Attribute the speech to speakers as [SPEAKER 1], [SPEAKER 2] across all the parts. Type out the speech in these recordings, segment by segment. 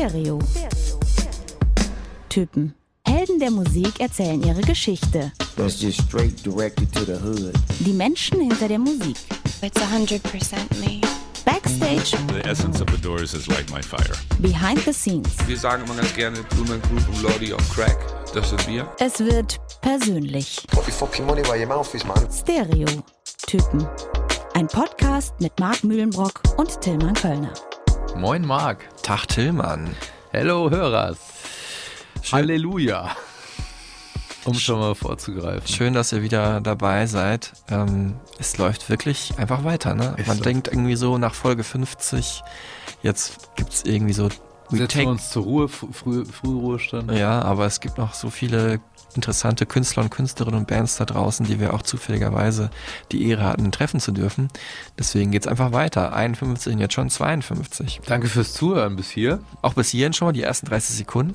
[SPEAKER 1] Stereo. Typen. Helden der Musik erzählen ihre Geschichte.
[SPEAKER 2] That's just straight directed to the hood.
[SPEAKER 1] Die Menschen hinter der Musik.
[SPEAKER 3] It's 100% me.
[SPEAKER 1] Backstage,
[SPEAKER 4] The essence of the Doors is like my fire.
[SPEAKER 1] behind the scenes.
[SPEAKER 5] Wir sagen immer ganz gerne Blumen Group und Lordy on Crack. Das sind wir.
[SPEAKER 1] Es wird persönlich.
[SPEAKER 6] Put your fucking money where your mouth is, man.
[SPEAKER 1] Stereo. Typen. Ein Podcast mit Marc Mühlenbrock und Tillmann Kölner.
[SPEAKER 7] Moin Marc.
[SPEAKER 8] Tag Tillmann.
[SPEAKER 7] Hello Hörers. Halleluja. Um schon mal vorzugreifen.
[SPEAKER 8] Schön, dass ihr wieder dabei seid. Ähm, es läuft wirklich einfach weiter. Ne?
[SPEAKER 7] Ist
[SPEAKER 8] Man
[SPEAKER 7] so.
[SPEAKER 8] denkt irgendwie so nach Folge 50, jetzt gibt es irgendwie so
[SPEAKER 7] Setzen wir uns zur Ruhe, früh, früh, Frühruhestand.
[SPEAKER 8] Ja, aber es gibt noch so viele interessante Künstler und Künstlerinnen und Bands da draußen, die wir auch zufälligerweise die Ehre hatten, treffen zu dürfen. Deswegen geht's einfach weiter. 51 und jetzt schon 52.
[SPEAKER 7] Danke fürs Zuhören bis hier.
[SPEAKER 8] Auch bis hierhin schon mal die ersten 30 Sekunden.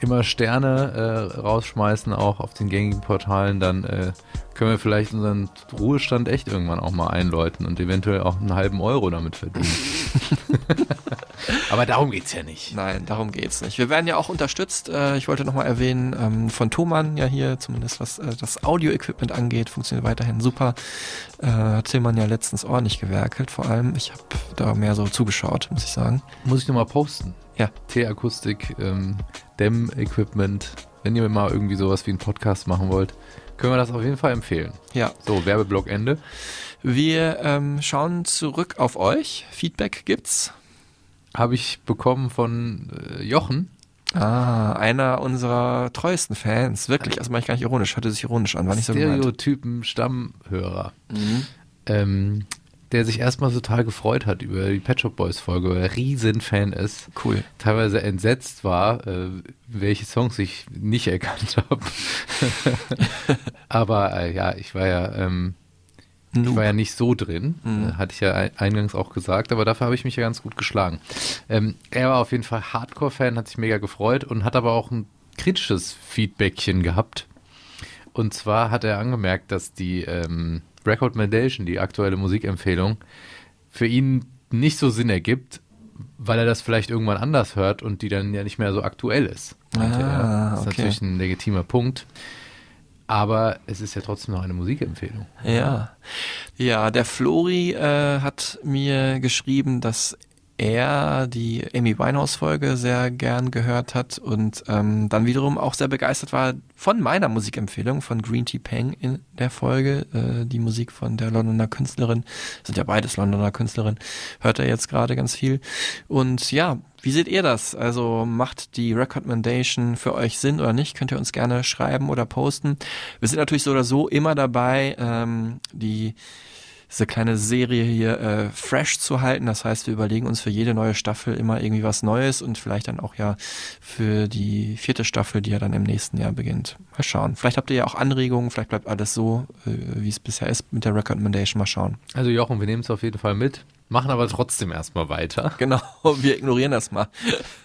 [SPEAKER 7] Immer Sterne äh, rausschmeißen, auch auf den gängigen Portalen. Dann äh, können wir vielleicht unseren Ruhestand echt irgendwann auch mal einläuten und eventuell auch einen halben Euro damit verdienen. Aber darum geht's ja nicht.
[SPEAKER 8] Nein, darum geht's nicht. Wir werden ja auch unterstützt. Äh, ich wollte nochmal erwähnen, ähm, von Thomann ja hier, zumindest was äh, das Audio-Equipment angeht, funktioniert weiterhin super. Äh, hat Tillmann ja letztens ordentlich gewerkelt, vor allem. Ich habe da mehr so zugeschaut, muss ich sagen.
[SPEAKER 7] Muss ich nochmal posten.
[SPEAKER 8] Ja.
[SPEAKER 7] T-Akustik, ähm, Dämm-Equipment. Wenn ihr mal irgendwie sowas wie einen Podcast machen wollt, können wir das auf jeden Fall empfehlen.
[SPEAKER 8] Ja,
[SPEAKER 7] So, Werbeblock Ende.
[SPEAKER 8] wir ähm, schauen zurück auf euch. Feedback gibt's.
[SPEAKER 7] Habe ich bekommen von äh, Jochen.
[SPEAKER 8] Ah, einer unserer treuesten Fans. Wirklich, also meine ich gar nicht ironisch, hörte sich ironisch an, war nicht so gemeint.
[SPEAKER 7] Stereotypen Stammhörer. Ähm, der sich erstmal total gefreut hat über die Pet Shop Boys Folge, weil er Riesenfan ist.
[SPEAKER 8] Cool.
[SPEAKER 7] Teilweise entsetzt war, äh, welche Songs ich nicht erkannt habe. Aber äh, ja, ich war ja, ähm, ich war ja nicht so drin,
[SPEAKER 8] Mhm.
[SPEAKER 7] äh, hatte ich ja ein- eingangs auch gesagt, aber dafür habe ich mich ja ganz gut geschlagen. Ähm, er war auf jeden Fall Hardcore-Fan, hat sich mega gefreut und hat aber auch ein kritisches Feedbackchen gehabt. Und zwar hat er angemerkt, dass die ähm, Recommendation, die aktuelle Musikempfehlung, für ihn nicht so Sinn ergibt, weil er das vielleicht irgendwann anders hört und die dann ja nicht mehr so aktuell ist.
[SPEAKER 8] Ah,
[SPEAKER 7] er. Das ist
[SPEAKER 8] okay.
[SPEAKER 7] natürlich ein legitimer Punkt. Aber es ist ja trotzdem noch eine Musikempfehlung.
[SPEAKER 8] Ja. Ja, der Flori äh, hat mir geschrieben, dass er die Amy Winehouse-Folge sehr gern gehört hat und ähm, dann wiederum auch sehr begeistert war von meiner Musikempfehlung von Green Tea Peng in der Folge. Äh, die Musik von der Londoner Künstlerin, sind ja beides Londoner Künstlerin, hört er jetzt gerade ganz viel. Und ja, wie seht ihr das? Also macht die Recommendation für euch Sinn oder nicht? Könnt ihr uns gerne schreiben oder posten. Wir sind natürlich so oder so immer dabei, ähm, die diese kleine Serie hier äh, fresh zu halten. Das heißt, wir überlegen uns für jede neue Staffel immer irgendwie was Neues und vielleicht dann auch ja für die vierte Staffel, die ja dann im nächsten Jahr beginnt. Mal schauen. Vielleicht habt ihr ja auch Anregungen, vielleicht bleibt alles so, äh, wie es bisher ist mit der Recommendation. Mal schauen.
[SPEAKER 7] Also Jochen, wir nehmen es auf jeden Fall mit, machen aber trotzdem erstmal weiter,
[SPEAKER 8] Genau, wir ignorieren das mal.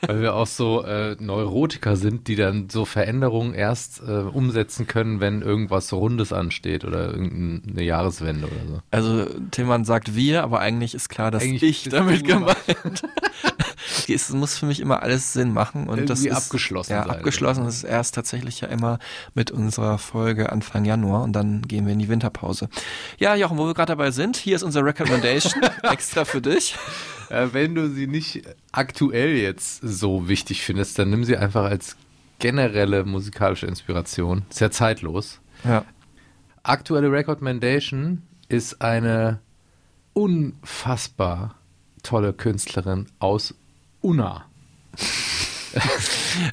[SPEAKER 7] weil wir auch so äh, Neurotiker sind, die dann so Veränderungen erst äh, umsetzen können, wenn irgendwas Rundes ansteht oder irgendeine Jahreswende oder so.
[SPEAKER 8] Also Tillmann sagt wir, aber eigentlich ist klar, dass
[SPEAKER 7] Eigentlich
[SPEAKER 8] ich damit gemeint. es muss für mich immer alles Sinn machen und das
[SPEAKER 7] Irgendwie
[SPEAKER 8] ist
[SPEAKER 7] abgeschlossen
[SPEAKER 8] Ja,
[SPEAKER 7] sein.
[SPEAKER 8] abgeschlossen. Das ist erst tatsächlich ja immer mit unserer Folge Anfang Januar und dann gehen wir in die Winterpause. Ja, Jochen, wo wir gerade dabei sind, hier ist unsere Recommendation extra für dich.
[SPEAKER 7] Äh, wenn du sie nicht aktuell jetzt so wichtig findest, dann nimm sie einfach als generelle musikalische Inspiration. Ist ja zeitlos.
[SPEAKER 8] Ja.
[SPEAKER 7] Aktuelle Recommendation ist eine unfassbar tolle Künstlerin aus Unna.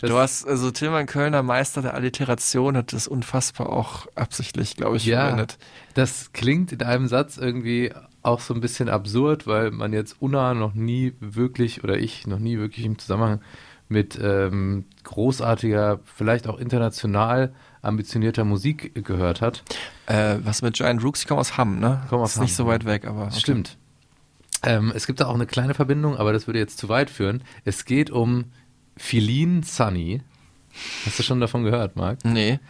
[SPEAKER 8] Du hast, also Tillmann Kölner, Meister der Alliteration, hat das unfassbar auch absichtlich, glaube ich,
[SPEAKER 7] Ja,
[SPEAKER 8] verwendet.
[SPEAKER 7] das klingt in einem Satz irgendwie auch so ein bisschen absurd, weil man jetzt Unna noch nie wirklich oder ich noch nie wirklich im Zusammenhang mit ähm, großartiger, vielleicht auch international ambitionierter Musik gehört hat.
[SPEAKER 8] Äh, was mit Giant Rooks, die kommen aus Hamm, ne?
[SPEAKER 7] Kommen aus
[SPEAKER 8] ist nicht
[SPEAKER 7] Hamm,
[SPEAKER 8] so
[SPEAKER 7] ja.
[SPEAKER 8] weit weg, aber. okay.
[SPEAKER 7] Stimmt. Ähm, es gibt da auch eine kleine Verbindung, aber das würde jetzt zu weit führen. Es geht um Feline Sunny. Hast du schon davon gehört, Marc?
[SPEAKER 8] Nee.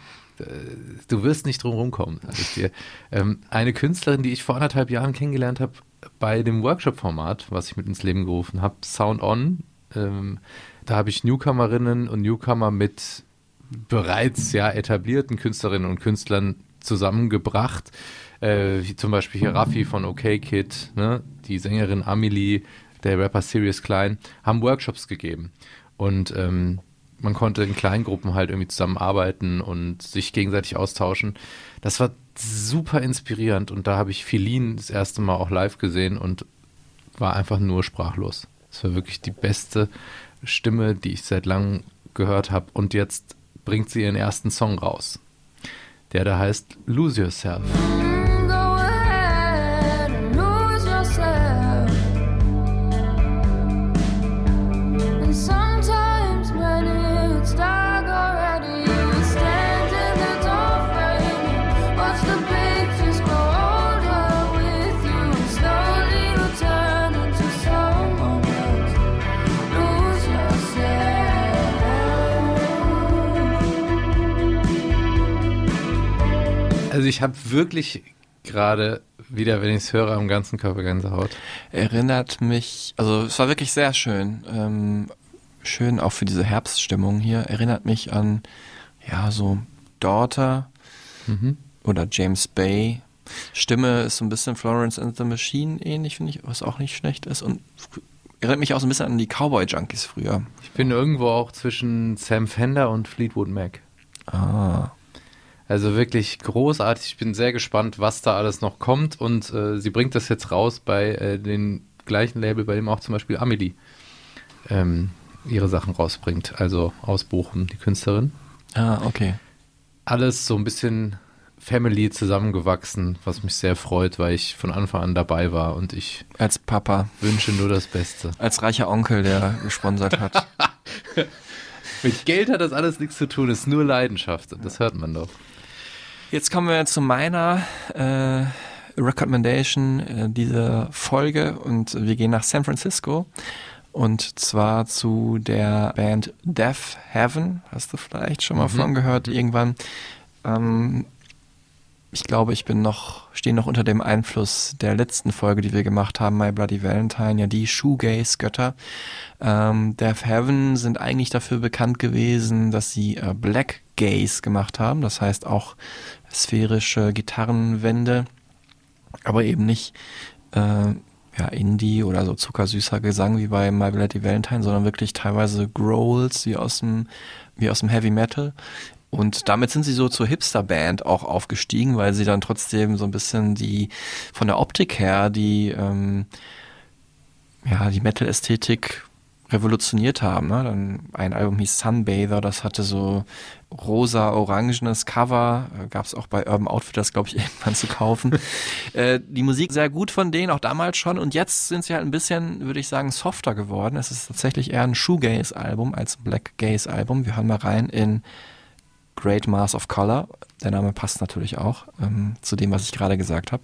[SPEAKER 7] Du wirst nicht drum rumkommen, sag ich dir. Ähm, eine Künstlerin, die ich vor anderthalb Jahren kennengelernt habe bei dem Workshop-Format, was ich mit ins Leben gerufen habe, Sound On, Ähm, da habe ich Newcomerinnen und Newcomer mit bereits ja etablierten Künstlerinnen und Künstlern zusammengebracht. Äh, wie zum Beispiel hier Raffi von OK Kid, ne? Die Sängerin Amelie, der Rapper Sirius Klein, haben Workshops gegeben. Und ähm, man konnte in kleinen Gruppen halt irgendwie zusammenarbeiten und sich gegenseitig austauschen. Das war super inspirierend und da habe ich Filin das erste Mal auch live gesehen und war einfach nur sprachlos. Es war wirklich die beste Stimme, die ich seit langem gehört habe und jetzt bringt sie ihren ersten Song raus. Der da heißt Lose Yourself. Ich habe wirklich gerade wieder, wenn ich es höre, am ganzen Körper Gänsehaut.
[SPEAKER 8] Erinnert mich, also es war wirklich sehr schön. Ähm, schön auch für diese Herbststimmung hier. Erinnert mich an, ja, so Daughter
[SPEAKER 7] Mhm.
[SPEAKER 8] oder James Bay. Stimme ist so ein bisschen Florence and the Machine ähnlich, finde ich, was auch nicht schlecht ist. Und erinnert mich auch so ein bisschen an die Cowboy Junkies früher.
[SPEAKER 7] Ich bin irgendwo auch zwischen Sam Fender und Fleetwood Mac.
[SPEAKER 8] Ah.
[SPEAKER 7] Also wirklich großartig. Ich bin sehr gespannt, was da alles noch kommt. Und äh, sie bringt das jetzt raus bei äh, dem gleichen Label, bei dem auch zum Beispiel Amelie ähm, ihre Sachen rausbringt. Also aus Bochum, die Künstlerin.
[SPEAKER 8] Ah, okay.
[SPEAKER 7] Alles so ein bisschen Family zusammengewachsen, was mich sehr freut, weil ich von Anfang an dabei war und ich
[SPEAKER 8] Als Papa,
[SPEAKER 7] wünsche nur das Beste.
[SPEAKER 8] als reicher Onkel, der gesponsert hat.
[SPEAKER 7] Mit Geld hat das alles nichts zu tun, ist nur Leidenschaft. Das hört man doch.
[SPEAKER 8] Jetzt kommen wir zu meiner äh, Recommendation äh, dieser Folge und wir gehen nach San Francisco und zwar zu der Band Death Heaven. Hast du vielleicht schon mal von gehört irgendwann? Ähm, ich glaube, ich bin noch, stehe noch unter dem Einfluss der letzten Folge, die wir gemacht haben, My Bloody Valentine, ja die Shoegaze-Götter. Ähm, Death Heaven sind eigentlich dafür bekannt gewesen, dass sie äh, Black Gaze gemacht haben, das heißt auch sphärische Gitarrenwände, aber eben nicht äh, ja, Indie oder so zuckersüßer Gesang wie bei My Bloody Valentine, sondern wirklich teilweise Growls wie aus dem, wie aus dem Heavy Metal. Und damit sind sie so zur Hipster-Band auch aufgestiegen, weil sie dann trotzdem so ein bisschen die, von der Optik her, die, ähm, ja, die Metal-Ästhetik revolutioniert haben. Ne? Dann ein Album hieß Sunbather, das hatte so rosa-orangenes Cover, äh, gab es auch bei Urban Outfitters, glaube ich, irgendwann zu kaufen. äh, die Musik sehr gut von denen, auch damals schon. Und jetzt sind sie halt ein bisschen, würde ich sagen, softer geworden. Es ist tatsächlich eher ein Shoegaze-Album als ein Black Gaze-Album. Wir hören mal rein in Great Mass of Color. Der Name passt natürlich auch ähm, zu dem, was ich gerade gesagt habe.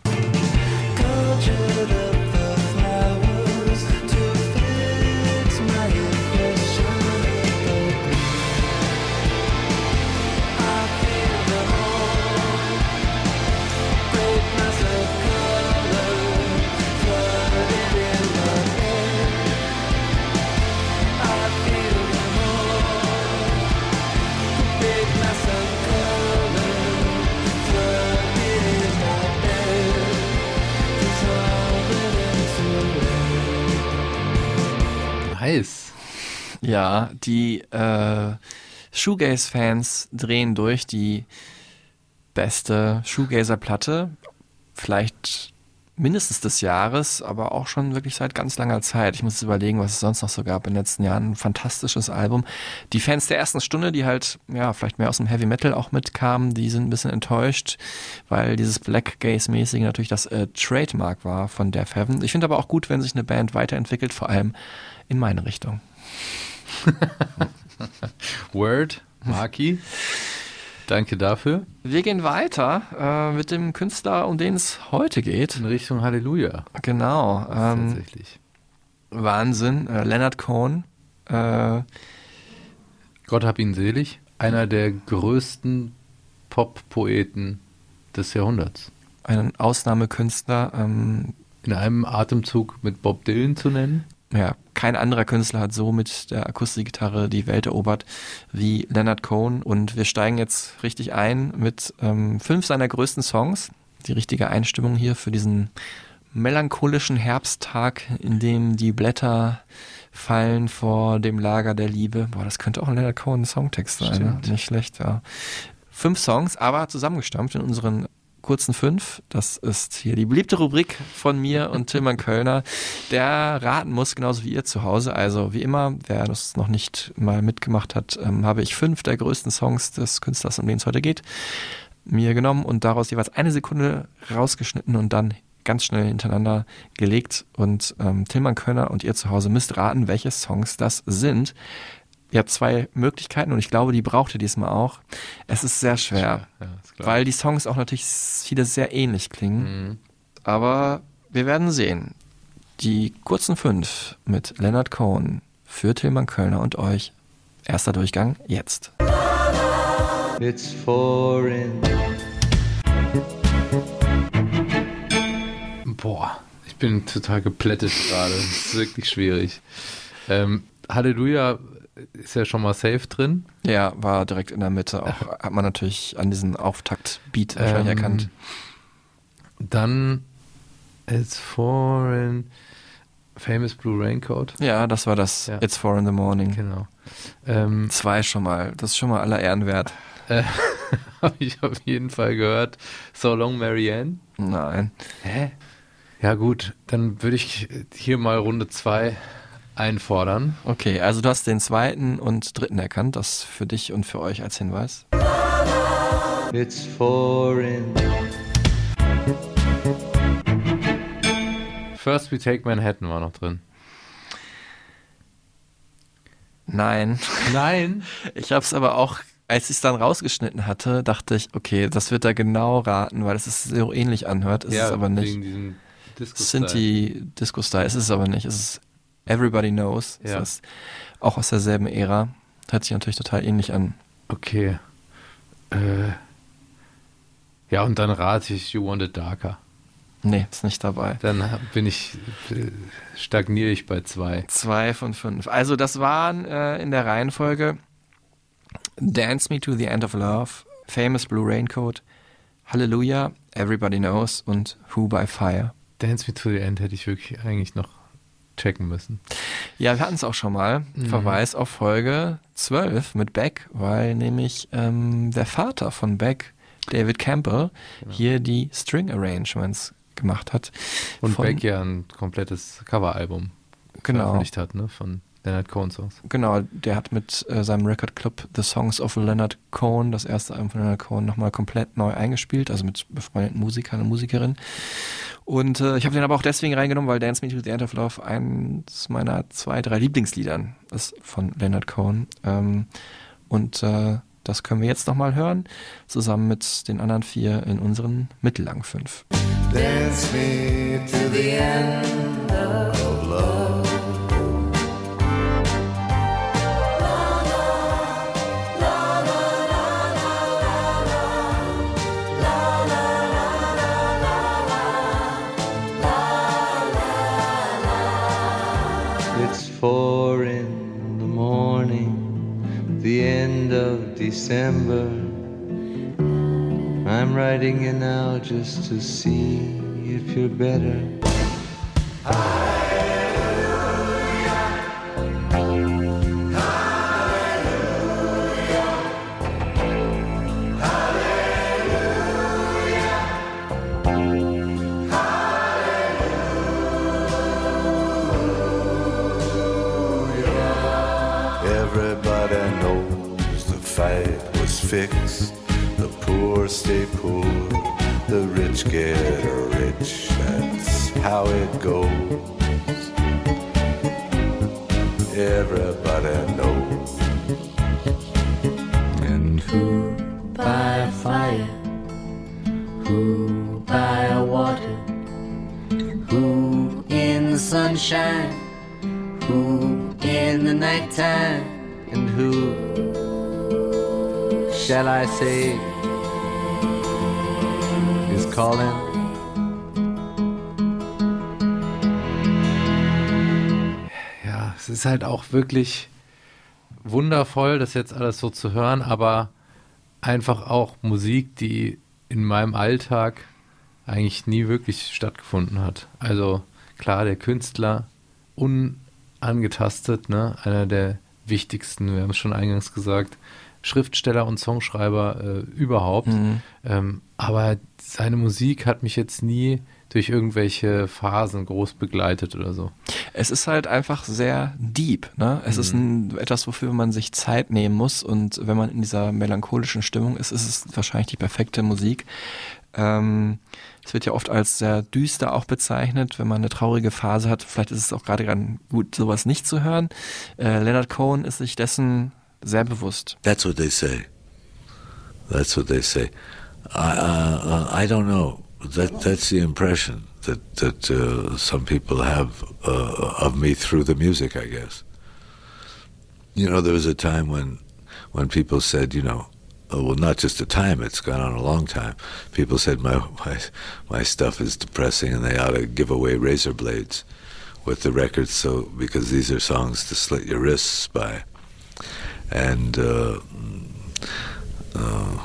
[SPEAKER 8] Ja, die äh, Shoegaze-Fans drehen durch die beste Shoegazer-Platte, vielleicht mindestens des Jahres, aber auch schon wirklich seit ganz langer Zeit. Ich muss jetzt überlegen, was es sonst noch so gab in den letzten Jahren. Ein fantastisches Album. Die Fans der ersten Stunde, die halt, ja, vielleicht mehr aus dem Heavy Metal auch mitkamen, die sind ein bisschen enttäuscht, weil dieses Black Gaze-mäßige natürlich das äh, Trademark war von Death Heaven. Ich finde aber auch gut, wenn sich eine Band weiterentwickelt, vor allem in meine Richtung.
[SPEAKER 7] Word, Marky. Danke dafür.
[SPEAKER 8] Wir gehen weiter äh, mit dem Künstler, um den es heute geht.
[SPEAKER 7] In Richtung Halleluja.
[SPEAKER 8] Genau. Ähm,
[SPEAKER 7] Tatsächlich.
[SPEAKER 8] Wahnsinn. Äh, Leonard Cohen. Äh,
[SPEAKER 7] Gott hab ihn selig. Einer der größten Pop-Poeten des Jahrhunderts.
[SPEAKER 8] ein Ausnahmekünstler. Ähm,
[SPEAKER 7] In einem Atemzug mit Bob Dylan zu nennen.
[SPEAKER 8] Ja, kein anderer Künstler hat so mit der Akustikgitarre die Welt erobert wie Leonard Cohen. Und wir steigen jetzt richtig ein mit ähm, fünf seiner größten Songs. Die richtige Einstimmung hier für diesen melancholischen Herbsttag, in dem die Blätter fallen vor dem Lager der Liebe. Boah, das könnte auch ein Leonard Cohen Songtext sein. Ne? Nicht schlecht, ja. Fünf Songs, aber zusammengestampft in unseren kurzen fünf. Das ist hier die beliebte Rubrik von mir und Tilman Kölner, der raten muss, genauso wie ihr zu Hause. Also wie immer, wer das noch nicht mal mitgemacht hat, ähm, habe ich fünf der größten Songs des Künstlers, um den es heute geht, mir genommen und daraus jeweils eine Sekunde rausgeschnitten und dann ganz schnell hintereinander gelegt. Und ähm, Tilman Kölner und ihr zu Hause müsst raten, welche Songs das sind. Ihr habt zwei Möglichkeiten und ich glaube, die braucht ihr diesmal auch. Es ist sehr schwer,
[SPEAKER 7] Ja, ist
[SPEAKER 8] weil die Songs auch natürlich viele sehr ähnlich klingen.
[SPEAKER 7] Mhm.
[SPEAKER 8] Aber wir werden sehen. Die kurzen fünf mit Leonard Cohen für Tilman Kölner und euch. Erster Durchgang jetzt.
[SPEAKER 2] It's foreign.
[SPEAKER 7] Boah, ich bin total geplättet gerade. Das ist wirklich schwierig. Ähm, Halleluja ist ja schon mal safe drin.
[SPEAKER 8] Ja, war direkt in der Mitte. Auch hat man natürlich an diesen Auftakt-Beat wahrscheinlich
[SPEAKER 7] Ähm,
[SPEAKER 8] erkannt.
[SPEAKER 7] Dann It's Foreign. Famous Blue Raincoat.
[SPEAKER 8] Ja, das war das
[SPEAKER 7] Ja.
[SPEAKER 8] It's Four in the Morning.
[SPEAKER 7] Genau. Ähm,
[SPEAKER 8] Zwei schon mal. Das ist schon mal aller Ehren wert.
[SPEAKER 7] äh, Habe ich auf jeden Fall gehört. So Long Marianne.
[SPEAKER 8] Nein.
[SPEAKER 7] Hä? Ja gut, dann würde ich hier mal Runde 2 einfordern.
[SPEAKER 8] Okay, also du hast den zweiten und dritten erkannt. Das für dich und für euch als Hinweis.
[SPEAKER 2] It's foreign.
[SPEAKER 7] First We Take Manhattan war noch drin.
[SPEAKER 8] Nein.
[SPEAKER 7] Nein.
[SPEAKER 8] Ich habe es aber auch, als ich es dann rausgeschnitten hatte, dachte ich, okay, das wird er genau raten, weil es es so ähnlich anhört. Ist es aber nicht.
[SPEAKER 7] wegen diesem Disco
[SPEAKER 8] Sinti Disco Style ist es aber nicht. Es ist Everybody Knows.
[SPEAKER 7] Ja.
[SPEAKER 8] Es ist auch aus derselben Ära. Hört sich natürlich total ähnlich an.
[SPEAKER 7] Okay. Äh. Ja, und dann rate ich You Want It Darker.
[SPEAKER 8] Nee, ist nicht dabei.
[SPEAKER 7] Dann bin ich, stagniere ich bei zwei.
[SPEAKER 8] Zwei von fünf. Also das waren äh, in der Reihenfolge Dance Me to the End of Love, Famous Blue Raincoat, Hallelujah, Everybody Knows und Who by Fire.
[SPEAKER 7] Dance Me to the End hätte ich wirklich eigentlich noch checken müssen.
[SPEAKER 8] Ja, wir hatten es auch schon mal. Verweis auf Folge 12 mit Beck, weil nämlich ähm, der Vater von Beck, David Campbell, hier die String Arrangements gemacht hat.
[SPEAKER 7] Und Beck ja ein komplettes Coveralbum
[SPEAKER 8] Genau.
[SPEAKER 7] veröffentlicht hat, ne? Von Leonard Cohen Songs.
[SPEAKER 8] Genau, der hat mit äh, seinem Record Club The Songs of Leonard Cohen, das erste Album von Leonard Cohen, nochmal komplett neu eingespielt, also mit befreundeten Musikern und Musikerinnen. Und äh, ich habe den aber auch deswegen reingenommen, weil Dance Me to the End of Love eins meiner zwei, drei Lieblingsliedern ist von Leonard Cohen. Ähm, und äh, das können wir jetzt nochmal hören, zusammen mit den anderen vier in unseren mittellangen fünf.
[SPEAKER 6] Dance me to the end of
[SPEAKER 2] December. I'm writing you now just to see if you're better. Say is calling?
[SPEAKER 7] es ist halt auch wirklich wundervoll, das jetzt alles so zu hören, aber einfach auch Musik, die in meinem Alltag eigentlich nie wirklich stattgefunden hat. Also klar, der Künstler unangetastet, ne, einer der wichtigsten, wir haben es schon eingangs gesagt, Schriftsteller und Songschreiber äh, überhaupt.
[SPEAKER 8] Mhm.
[SPEAKER 7] Ähm, aber seine Musik hat mich jetzt nie durch irgendwelche Phasen groß begleitet oder so.
[SPEAKER 8] Es ist halt einfach sehr deep. Ne? Es ist ein, etwas, wofür man sich Zeit nehmen muss. Und wenn man in dieser melancholischen Stimmung ist, ist es wahrscheinlich die perfekte Musik. Ähm, es wird ja oft als sehr düster auch bezeichnet, wenn man eine traurige Phase hat. Vielleicht ist es auch gerade gut, sowas nicht zu hören. Äh, Leonard Cohen ist sich dessen sehr bewusst.
[SPEAKER 6] That's what they say. That's what they say. I, uh, uh, I don't know. That that's the impression that that uh, some people have uh, of me through the music. I guess. You know, there was a time when when people said, you know, oh, well, not just a time. It's gone on a long time. People said my my my stuff is depressing, and they ought to give away razor blades with the records. So because these are songs to slit your wrists by, and. Uh, uh,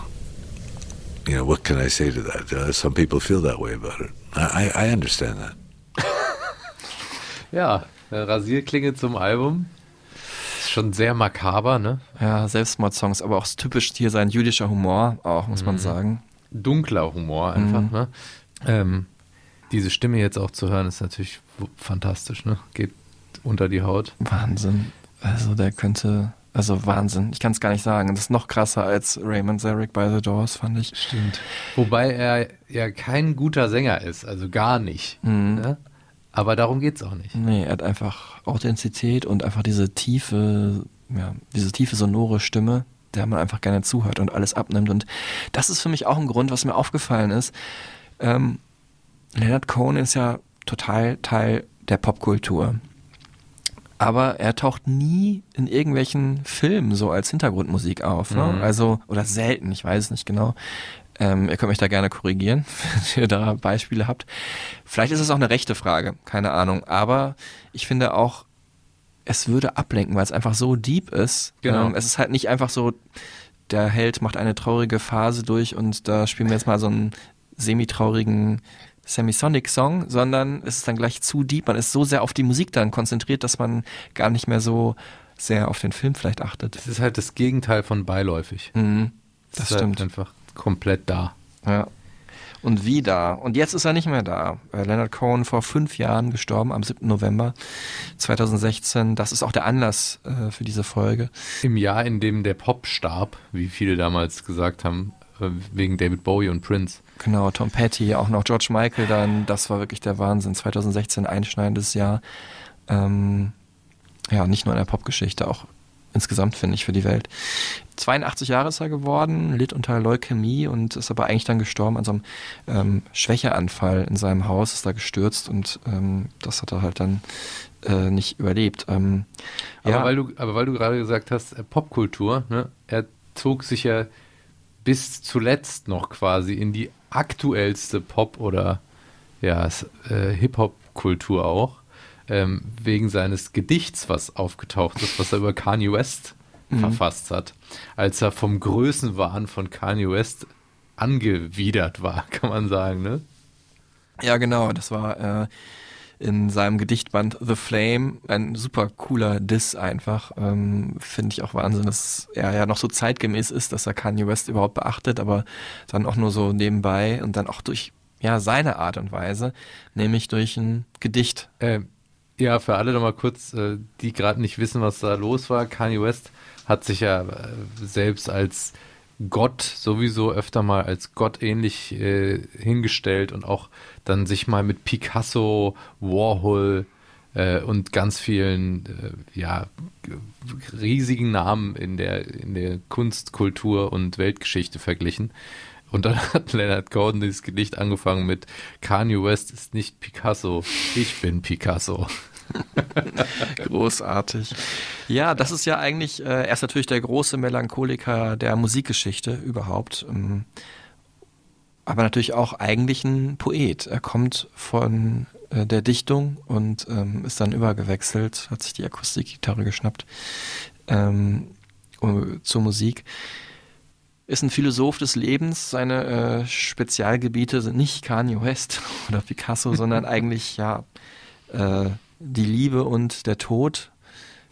[SPEAKER 6] you know, what can I say to that? Uh, some people feel that way about it. I, I I understand that.
[SPEAKER 7] Ja, äh, Rasierklinge zum Album. Ist schon sehr makaber, ne?
[SPEAKER 8] Ja, Selbstmordsongs, aber auch typisch hier sein jüdischer Humor, auch muss man sagen.
[SPEAKER 7] Dunkler Humor einfach,
[SPEAKER 8] Mhm.
[SPEAKER 7] ne? Ähm, diese Stimme jetzt auch zu hören, ist natürlich w- fantastisch, ne? Geht unter die Haut.
[SPEAKER 8] Wahnsinn. Also der könnte, also Wahnsinn. Ich kann es gar nicht sagen. Das ist noch krasser als Raymond Zarek by the Doors, fand ich.
[SPEAKER 7] Stimmt. Wobei er ja kein guter Sänger ist, also gar nicht.
[SPEAKER 8] Mhm.
[SPEAKER 7] Ne? Aber darum geht's auch nicht.
[SPEAKER 8] Nee, er hat einfach Authentizität und einfach diese tiefe, ja, diese tiefe sonore Stimme, der man einfach gerne zuhört und alles abnimmt. Und das ist für mich auch ein Grund, was mir aufgefallen ist. Ähm, Leonard Cohen ist ja total Teil der Popkultur. Aber er taucht nie in irgendwelchen Filmen so als Hintergrundmusik auf. Ne?
[SPEAKER 7] Mhm.
[SPEAKER 8] Also, oder selten, ich weiß es nicht genau. Ähm, ihr könnt mich da gerne korrigieren, wenn ihr da Beispiele habt. Vielleicht ist es auch eine rechte Frage, keine Ahnung. Aber ich finde auch, es würde ablenken, weil es einfach so deep ist.
[SPEAKER 7] Genau.
[SPEAKER 8] Ähm, es ist halt nicht einfach so, der Held macht eine traurige Phase durch und da spielen wir jetzt mal so einen semi-traurigen Semisonic-Song, sondern es ist dann gleich zu deep. Man ist so sehr auf die Musik dann konzentriert, dass man gar nicht mehr so sehr auf den Film vielleicht achtet.
[SPEAKER 7] Es ist halt das Gegenteil von beiläufig.
[SPEAKER 8] Mhm, das
[SPEAKER 7] ist
[SPEAKER 8] stimmt.
[SPEAKER 7] Halt einfach komplett da.
[SPEAKER 8] Ja. Und wie da? Und jetzt ist er nicht mehr da. Äh, Leonard Cohen vor fünf Jahren gestorben, am 7. November 2016. Das ist auch der Anlass äh, für diese Folge.
[SPEAKER 7] Im Jahr, in dem der Pop starb, wie viele damals gesagt haben, wegen David Bowie und Prince.
[SPEAKER 8] Genau, Tom Petty, auch noch George Michael dann. Das war wirklich der Wahnsinn. 2016 einschneidendes Jahr. Ähm, ja, nicht nur in der Popgeschichte, auch insgesamt, finde ich, für die Welt. 82 Jahre ist er geworden, litt unter Leukämie und ist aber eigentlich dann gestorben an so einem ähm, Schwächeanfall in seinem Haus, ist da gestürzt und ähm, das hat er halt dann äh, nicht überlebt. Ähm,
[SPEAKER 7] Aber,
[SPEAKER 8] ja,
[SPEAKER 7] weil du, aber weil du gerade gesagt hast, äh, Popkultur, ne? er zog sich ja bis zuletzt noch quasi in die aktuellste Pop- oder ja, äh, Hip-Hop-Kultur auch, ähm, wegen seines Gedichts, was aufgetaucht ist, was er über Kanye West verfasst hat, als er vom Größenwahn von Kanye West angewidert war, kann man sagen, ne?
[SPEAKER 8] Ja, genau. Das war äh, in seinem Gedichtband The Flame ein super cooler Diss einfach. Ähm, Finde ich auch Wahnsinn, dass er ja noch so zeitgemäß ist, dass er Kanye West überhaupt beachtet, aber dann auch nur so nebenbei und dann auch durch ja seine Art und Weise, nämlich durch ein Gedicht.
[SPEAKER 7] Ähm, ja, für alle nochmal kurz, äh, die gerade nicht wissen, was da los war. Kanye West hat sich ja äh, selbst als Gott sowieso öfter mal als Gott ähnlich äh, hingestellt und auch dann sich mal mit Picasso, Warhol äh, und ganz vielen äh, ja, riesigen Namen in der, in der Kunst, Kultur und Weltgeschichte verglichen. Und dann hat Leonard Cohen dieses Gedicht angefangen mit Kanye West ist nicht Picasso, ich bin Picasso.
[SPEAKER 8] Großartig. Ja, das ist ja eigentlich, äh, er ist natürlich der große Melancholiker der Musikgeschichte überhaupt. Ähm, aber natürlich auch eigentlich ein Poet. Er kommt von äh, der Dichtung und ähm, ist dann übergewechselt, hat sich die Akustikgitarre geschnappt ähm, zur Musik. Ist ein Philosoph des Lebens. Seine äh, Spezialgebiete sind nicht Kanye West oder Picasso, sondern eigentlich ja äh, die Liebe und der Tod.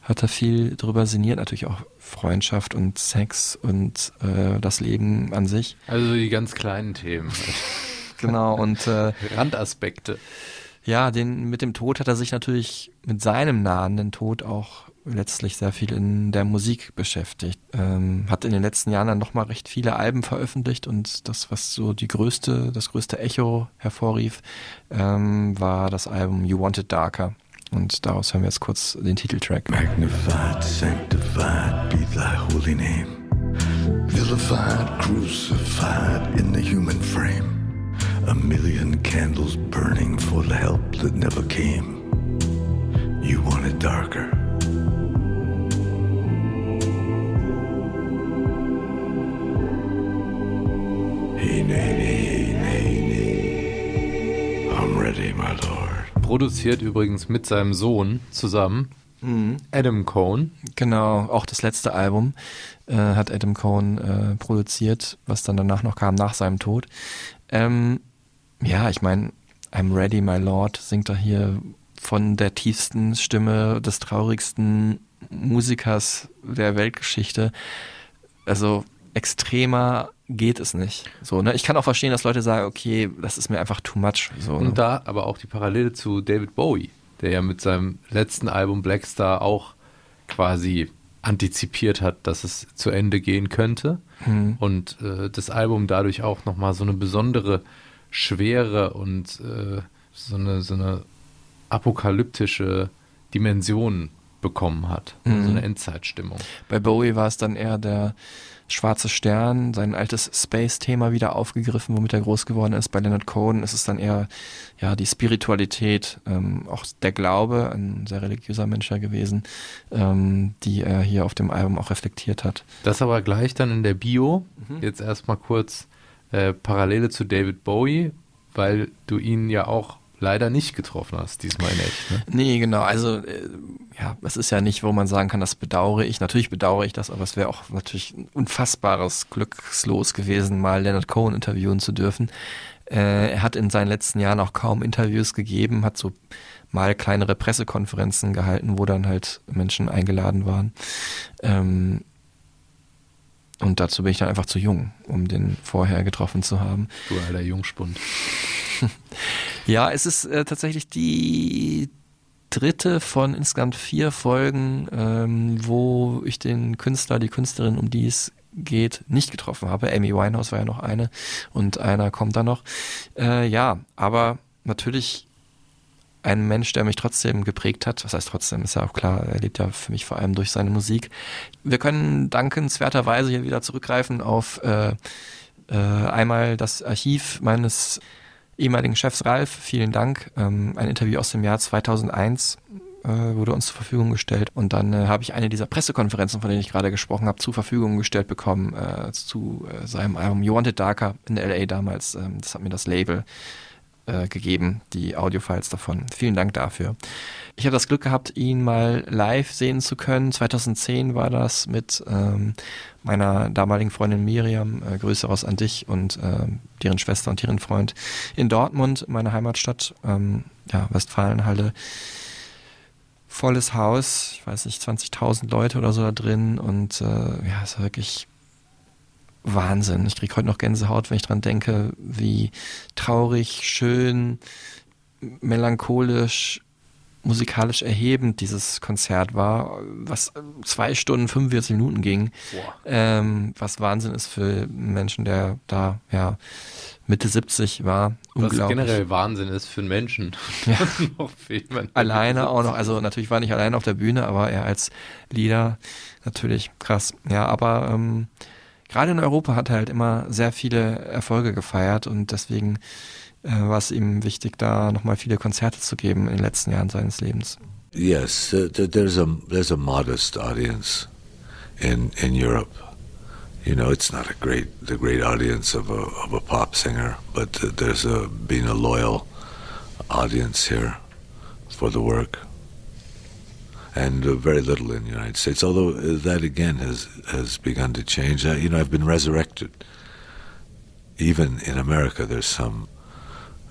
[SPEAKER 8] Hat er viel drüber sinniert, natürlich auch Freundschaft und Sex und äh, das Leben an sich.
[SPEAKER 7] Also die ganz kleinen Themen.
[SPEAKER 8] Genau, und äh,
[SPEAKER 7] Randaspekte.
[SPEAKER 8] ja, den, mit dem Tod hat er sich natürlich mit seinem nahenden Tod auch letztlich sehr viel in der Musik beschäftigt. Ähm, hat in den letzten Jahren dann nochmal recht viele Alben veröffentlicht und das, was so die größte, das größte Echo hervorrief, ähm, war das Album You Want It Darker. Und daraus hören wir jetzt kurz den Titeltrack.
[SPEAKER 6] Magnified, sanctified be thy holy name. Vilified, crucified in the human frame. A million candles burning for the help that never came. You want it darker. Hey, nay, nay, nay, nay. I'm ready, my lord.
[SPEAKER 7] Produziert übrigens mit seinem Sohn zusammen, Adam Cohn.
[SPEAKER 8] Genau, auch das letzte Album äh, hat Adam Cohn äh, produziert, was dann danach noch kam, nach seinem Tod. Ähm, ja, ich meine, I'm Ready, My Lord singt er hier von der tiefsten Stimme des traurigsten Musikers der Weltgeschichte. Also extremer geht es nicht. So, ne? Ich kann auch verstehen, dass Leute sagen, okay, das ist mir einfach too much. So, ne?
[SPEAKER 7] Und da aber auch die Parallele zu David Bowie, der ja mit seinem letzten Album Black Star auch quasi antizipiert hat, dass es zu Ende gehen könnte. Und äh, das Album dadurch auch nochmal so eine besondere Schwere und äh, so, eine, so eine apokalyptische Dimension bekommen hat. So eine Endzeitstimmung.
[SPEAKER 8] Bei Bowie war es dann eher der schwarze Stern, sein altes Space-Thema wieder aufgegriffen, womit er groß geworden ist. Bei Leonard Cohen ist es dann eher ja die Spiritualität, ähm, auch der Glaube, ein sehr religiöser Mensch ja gewesen, ähm, die er hier auf dem Album auch reflektiert hat.
[SPEAKER 7] Das aber gleich dann in der Bio. Jetzt erstmal kurz äh, Parallele zu David Bowie, weil du ihn ja auch leider nicht getroffen hast, diesmal in echt. Ne?
[SPEAKER 8] Nee, genau. Also, äh, ja, es ist ja nicht, wo man sagen kann, das bedauere ich. Natürlich bedauere ich das, aber es wäre auch natürlich ein unfassbares Glückslos gewesen, mal Leonard Cohen interviewen zu dürfen. Äh, er hat in seinen letzten Jahren auch kaum Interviews gegeben, hat so mal kleinere Pressekonferenzen gehalten, wo dann halt Menschen eingeladen waren. Ähm, und dazu bin ich dann einfach zu jung, um den vorher getroffen zu haben.
[SPEAKER 7] Du alter Jungspund.
[SPEAKER 8] Ja, es ist äh, tatsächlich die dritte von insgesamt vier Folgen, ähm, wo ich den Künstler, die Künstlerin, um die es geht, nicht getroffen habe. Amy Winehouse war ja noch eine und einer kommt da noch. Äh, ja, aber natürlich ein Mensch, der mich trotzdem geprägt hat. Was heißt trotzdem? Ist ja auch klar, er lebt ja für mich vor allem durch seine Musik. Wir können dankenswerterweise hier wieder zurückgreifen auf äh, äh, einmal das Archiv meines ehemaligen Chefs Ralf, vielen Dank. Ähm, ein Interview aus dem Jahr 2001 äh, wurde uns zur Verfügung gestellt und dann äh, habe ich eine dieser Pressekonferenzen, von denen ich gerade gesprochen habe, zur Verfügung gestellt bekommen äh, zu äh, seinem Album You Wanted Darker in LA damals. Ähm, das hat mir das Label äh, gegeben, die Audiofiles davon. Vielen Dank dafür. Ich habe das Glück gehabt, ihn mal live sehen zu können. 2010 war das mit ähm, meiner damaligen Freundin Miriam, äh, Grüße raus an dich und ähm, deren Schwester und ihren Freund in Dortmund, meiner Heimatstadt, ähm, ja, Westfalenhalle. Volles Haus, ich weiß nicht, 20.000 Leute oder so da drin und äh, ja, es war wirklich Wahnsinn. Ich kriege heute noch Gänsehaut, wenn ich dran denke, wie traurig, schön, melancholisch, musikalisch erhebend dieses Konzert war, was zwei Stunden 45 Minuten ging. Ähm, was Wahnsinn ist für einen Menschen, der da ja Mitte 70 war.
[SPEAKER 7] Was generell Wahnsinn ist für einen Menschen.
[SPEAKER 8] Ja. Alleine auch noch, also natürlich war nicht alleine auf der Bühne, aber er als Leader natürlich krass. Ja, aber ähm, gerade in Europa hat er halt immer sehr viele Erfolge gefeiert und deswegen äh, war es ihm wichtig, da nochmal viele Konzerte zu geben in den letzten Jahren seines Lebens.
[SPEAKER 6] Yes, th- there's a there's a modest audience in in Europe, you know, it's not a great the great audience of a of a pop singer, but uh, there's a been a loyal audience here for the work, and uh, very little in the United States. Although uh, that again has has begun to change. Uh, you know, I've been resurrected. Even in America, there's some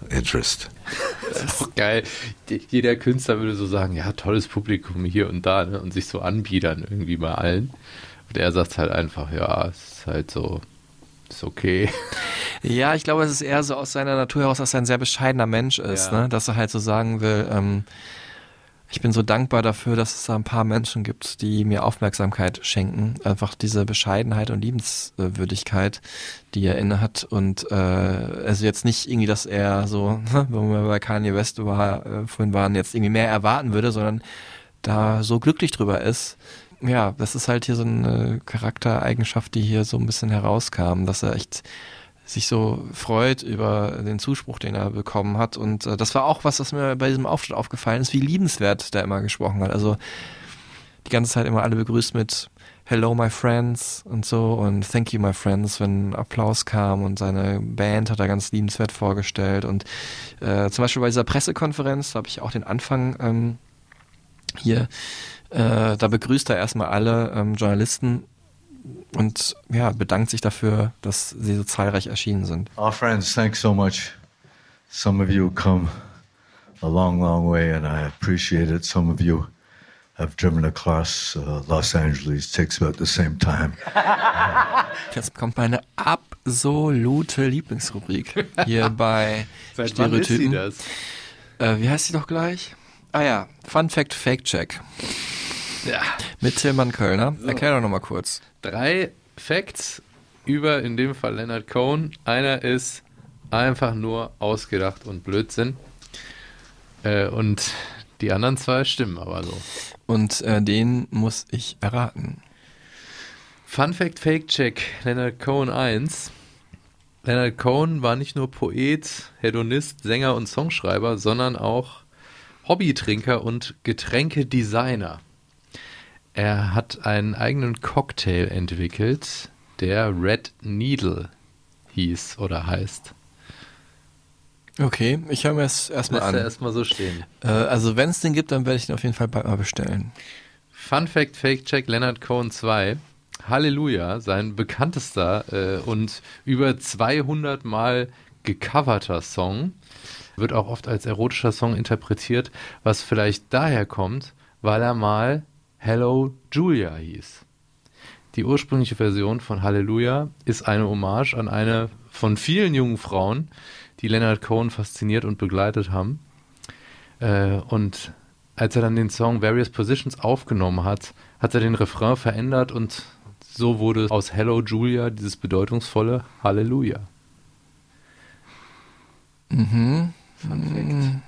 [SPEAKER 6] interest.
[SPEAKER 7] Das ist doch geil. Jeder Künstler würde so sagen, ja, tolles Publikum hier und da ne? und sich so anbiedern irgendwie bei allen. Und er sagt halt einfach, ja, es ist halt so, ist okay.
[SPEAKER 8] Ja, ich glaube, es ist eher so aus seiner Natur heraus, dass er ein sehr bescheidener Mensch ist,
[SPEAKER 7] Ja.
[SPEAKER 8] ne? dass er halt so sagen will, ähm, ich bin so dankbar dafür, dass es da ein paar Menschen gibt, die mir Aufmerksamkeit schenken. Einfach diese Bescheidenheit und Liebenswürdigkeit, die er inne hat. Und äh, also jetzt nicht irgendwie, dass er so, wenn wir bei Kanye West war, äh, vorhin waren, jetzt irgendwie mehr erwarten würde, sondern da so glücklich drüber ist. Ja, das ist halt hier so eine Charaktereigenschaft, die hier so ein bisschen herauskam, dass er echt sich so freut über den Zuspruch, den er bekommen hat. Und äh, das war auch was, was mir bei diesem Auftritt aufgefallen ist, wie liebenswert der immer gesprochen hat. Also die ganze Zeit immer alle begrüßt mit Hello my friends und so und Thank you my friends, wenn Applaus kam und seine Band hat er ganz liebenswert vorgestellt. Und äh, zum Beispiel bei dieser Pressekonferenz, da habe ich auch den Anfang ähm, hier, äh, da begrüßt er erstmal alle ähm, Journalisten und ja, bedankt sich dafür, dass sie so zahlreich erschienen sind.
[SPEAKER 9] Our friends, thanks so much. Some of you come a long, long way, and I appreciate it. Some of you have driven across uh, Los Angeles. Takes about the same time.
[SPEAKER 8] Jetzt kommt meine absolute Lieblingsrubrik hier bei
[SPEAKER 7] Seit wann ist sie
[SPEAKER 8] Stereotypen.
[SPEAKER 7] das?
[SPEAKER 8] Äh, wie heißt sie doch gleich? Ah ja, Fun Fact Fake Check.
[SPEAKER 7] Ja.
[SPEAKER 8] Mit Tilman Kölner. Erklär doch nochmal kurz.
[SPEAKER 7] Drei Facts über, in dem Fall Leonard Cohen. Einer ist einfach nur ausgedacht und Blödsinn. Äh, und die anderen zwei stimmen aber so.
[SPEAKER 8] Und äh, den muss ich erraten.
[SPEAKER 7] Fun Fact Fake Check, Leonard Cohen 1. Leonard Cohen war nicht nur Poet, Hedonist, Sänger und Songschreiber, sondern auch Hobbytrinker und Getränkedesigner. Er hat einen eigenen Cocktail entwickelt, der Red Needle hieß oder heißt.
[SPEAKER 8] Okay, ich höre mir es erstmal
[SPEAKER 7] Lass er
[SPEAKER 8] an.
[SPEAKER 7] erstmal so stehen.
[SPEAKER 8] Äh, also wenn es den gibt, dann werde ich den auf jeden Fall bald mal bestellen.
[SPEAKER 7] Fun Fact Fake Check Leonard Cohen 2. Halleluja, sein bekanntester äh, und über 200 Mal gecoverter Song, wird auch oft als erotischer Song interpretiert, was vielleicht daher kommt, weil er mal Hello Julia hieß. Die ursprüngliche Version von Halleluja ist eine Hommage an eine von vielen jungen Frauen, die Leonard Cohen fasziniert und begleitet haben. Äh, und als er dann den Song Various Positions aufgenommen hat, hat er den Refrain verändert und so wurde aus Hello Julia dieses bedeutungsvolle Halleluja.
[SPEAKER 8] Mhm.
[SPEAKER 7] Fun Fact.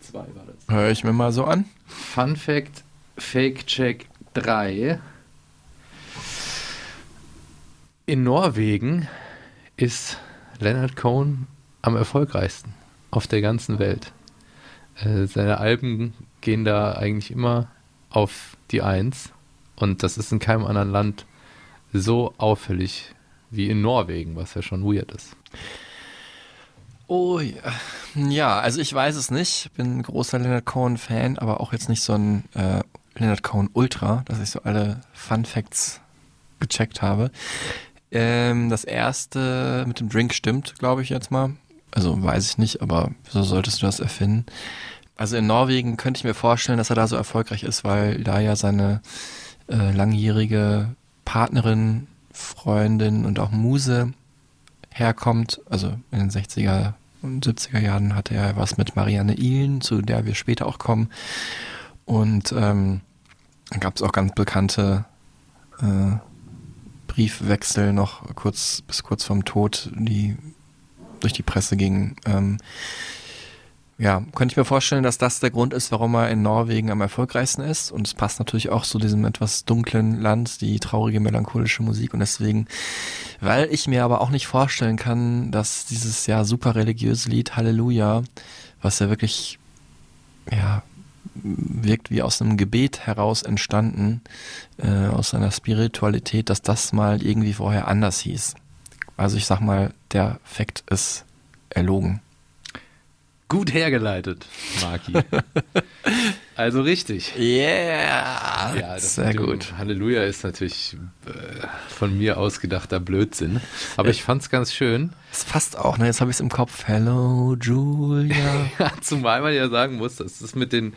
[SPEAKER 7] Zwei war das.
[SPEAKER 8] Höre ich mir mal so an.
[SPEAKER 7] Fun Fact Fake Check 3. In Norwegen ist Leonard Cohen am erfolgreichsten auf der ganzen Welt. Äh, seine Alben gehen da eigentlich immer auf die Eins und das ist in keinem anderen Land so auffällig wie in Norwegen, was ja schon weird ist.
[SPEAKER 8] Oh ja. ja, also ich weiß es nicht. Bin ein großer Leonard Cohen-Fan, aber auch jetzt nicht so ein äh, Leonard Cohen Ultra, dass ich so alle Fun Facts gecheckt habe. Ähm, das erste mit dem Drink stimmt, glaube ich jetzt mal. Also weiß ich nicht, aber so solltest du das erfinden. Also in Norwegen könnte ich mir vorstellen, dass er da so erfolgreich ist, weil da ja seine äh, langjährige Partnerin, Freundin und auch Muse herkommt. Also in den 60er und 70er Jahren hatte er was mit Marianne Ihlen, zu der wir später auch kommen. Und ähm, dann gab es auch ganz bekannte äh, Briefwechsel noch kurz bis kurz vorm Tod, die durch die Presse gingen. Ähm, ja, könnte ich mir vorstellen, dass das der Grund ist, warum er in Norwegen am erfolgreichsten ist. Und es passt natürlich auch zu diesem etwas dunklen Land, die traurige, melancholische Musik. Und deswegen, weil ich mir aber auch nicht vorstellen kann, dass dieses ja super religiöse Lied Halleluja, was ja wirklich, ja, wirkt wie aus einem Gebet heraus entstanden, äh, aus seiner Spiritualität, dass das mal irgendwie vorher anders hieß. Also ich sag mal, der Fakt ist erlogen.
[SPEAKER 7] Gut hergeleitet, Marki. also richtig.
[SPEAKER 8] Yeah!
[SPEAKER 7] Ja, das
[SPEAKER 8] sehr gut.
[SPEAKER 7] Halleluja ist natürlich äh, von mir ausgedachter Blödsinn. Aber ich fand's ganz schön.
[SPEAKER 8] Das passt auch, ne? Jetzt habe ich es im Kopf. Hello, Julia.
[SPEAKER 7] Ja, zumal man ja sagen muss, dass das mit den,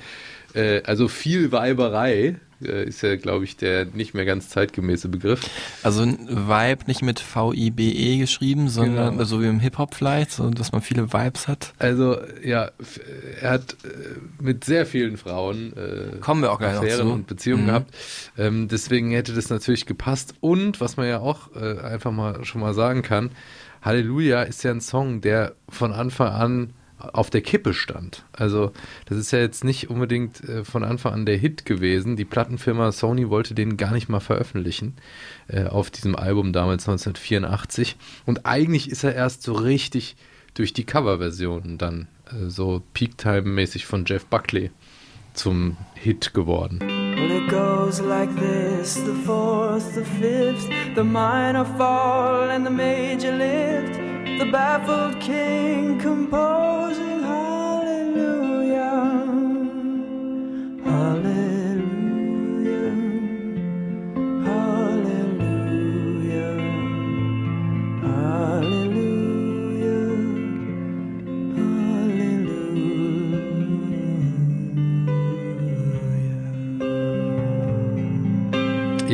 [SPEAKER 7] äh, also viel Weiberei äh, ist ja, glaube ich, der nicht mehr ganz zeitgemäße Begriff.
[SPEAKER 8] Also ein Vibe nicht mit V-I-B-E geschrieben, sondern
[SPEAKER 7] Genau.
[SPEAKER 8] so wie im Hip-Hop vielleicht, so dass man viele Vibes hat.
[SPEAKER 7] Also, ja, er hat äh, mit sehr vielen Frauen äh,
[SPEAKER 8] Kommen wir auch gleich
[SPEAKER 7] Affären und Beziehungen
[SPEAKER 8] Mhm.
[SPEAKER 7] gehabt. Ähm, deswegen hätte das natürlich gepasst. Und was man ja auch äh, einfach mal schon mal sagen kann, Halleluja ist ja ein Song, der von Anfang an auf der Kippe stand. Also das ist ja jetzt nicht unbedingt äh, von Anfang an der Hit gewesen. Die Plattenfirma Sony wollte den gar nicht mal veröffentlichen äh, auf diesem Album damals 1984. Und eigentlich ist er erst so richtig durch die Coverversionen dann äh, so Peak-Time-mäßig von Jeff Buckley zum Hit geworden.
[SPEAKER 10] Well, it goes like this the fourth, the fifth, the minor fall and the major lift. The baffled king composing hallelujah. Hallelujah.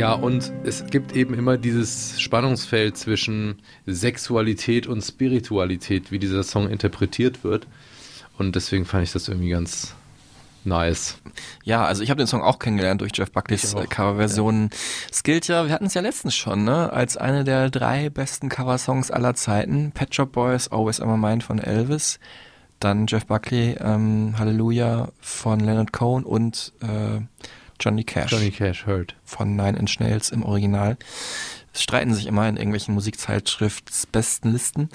[SPEAKER 7] Ja, und es gibt eben immer dieses Spannungsfeld zwischen Sexualität und Spiritualität, wie dieser Song interpretiert wird. Und deswegen fand ich das irgendwie ganz nice.
[SPEAKER 8] Ja, also ich habe den Song auch kennengelernt durch Jeff Buckleys äh, Coverversion. Es gilt ja, wir hatten es ja letztens schon, ne, als eine der drei besten Coversongs aller Zeiten. Pet Shop Boys, Always Ever Mine von Elvis. Dann Jeff Buckley, ähm, Hallelujah von Leonard Cohen und äh, Johnny Cash
[SPEAKER 7] Johnny Cash hört.
[SPEAKER 8] von Nine Inch Nails im Original. Es streiten sich immer in irgendwelchen Musikzeitschriftsbesten Listen.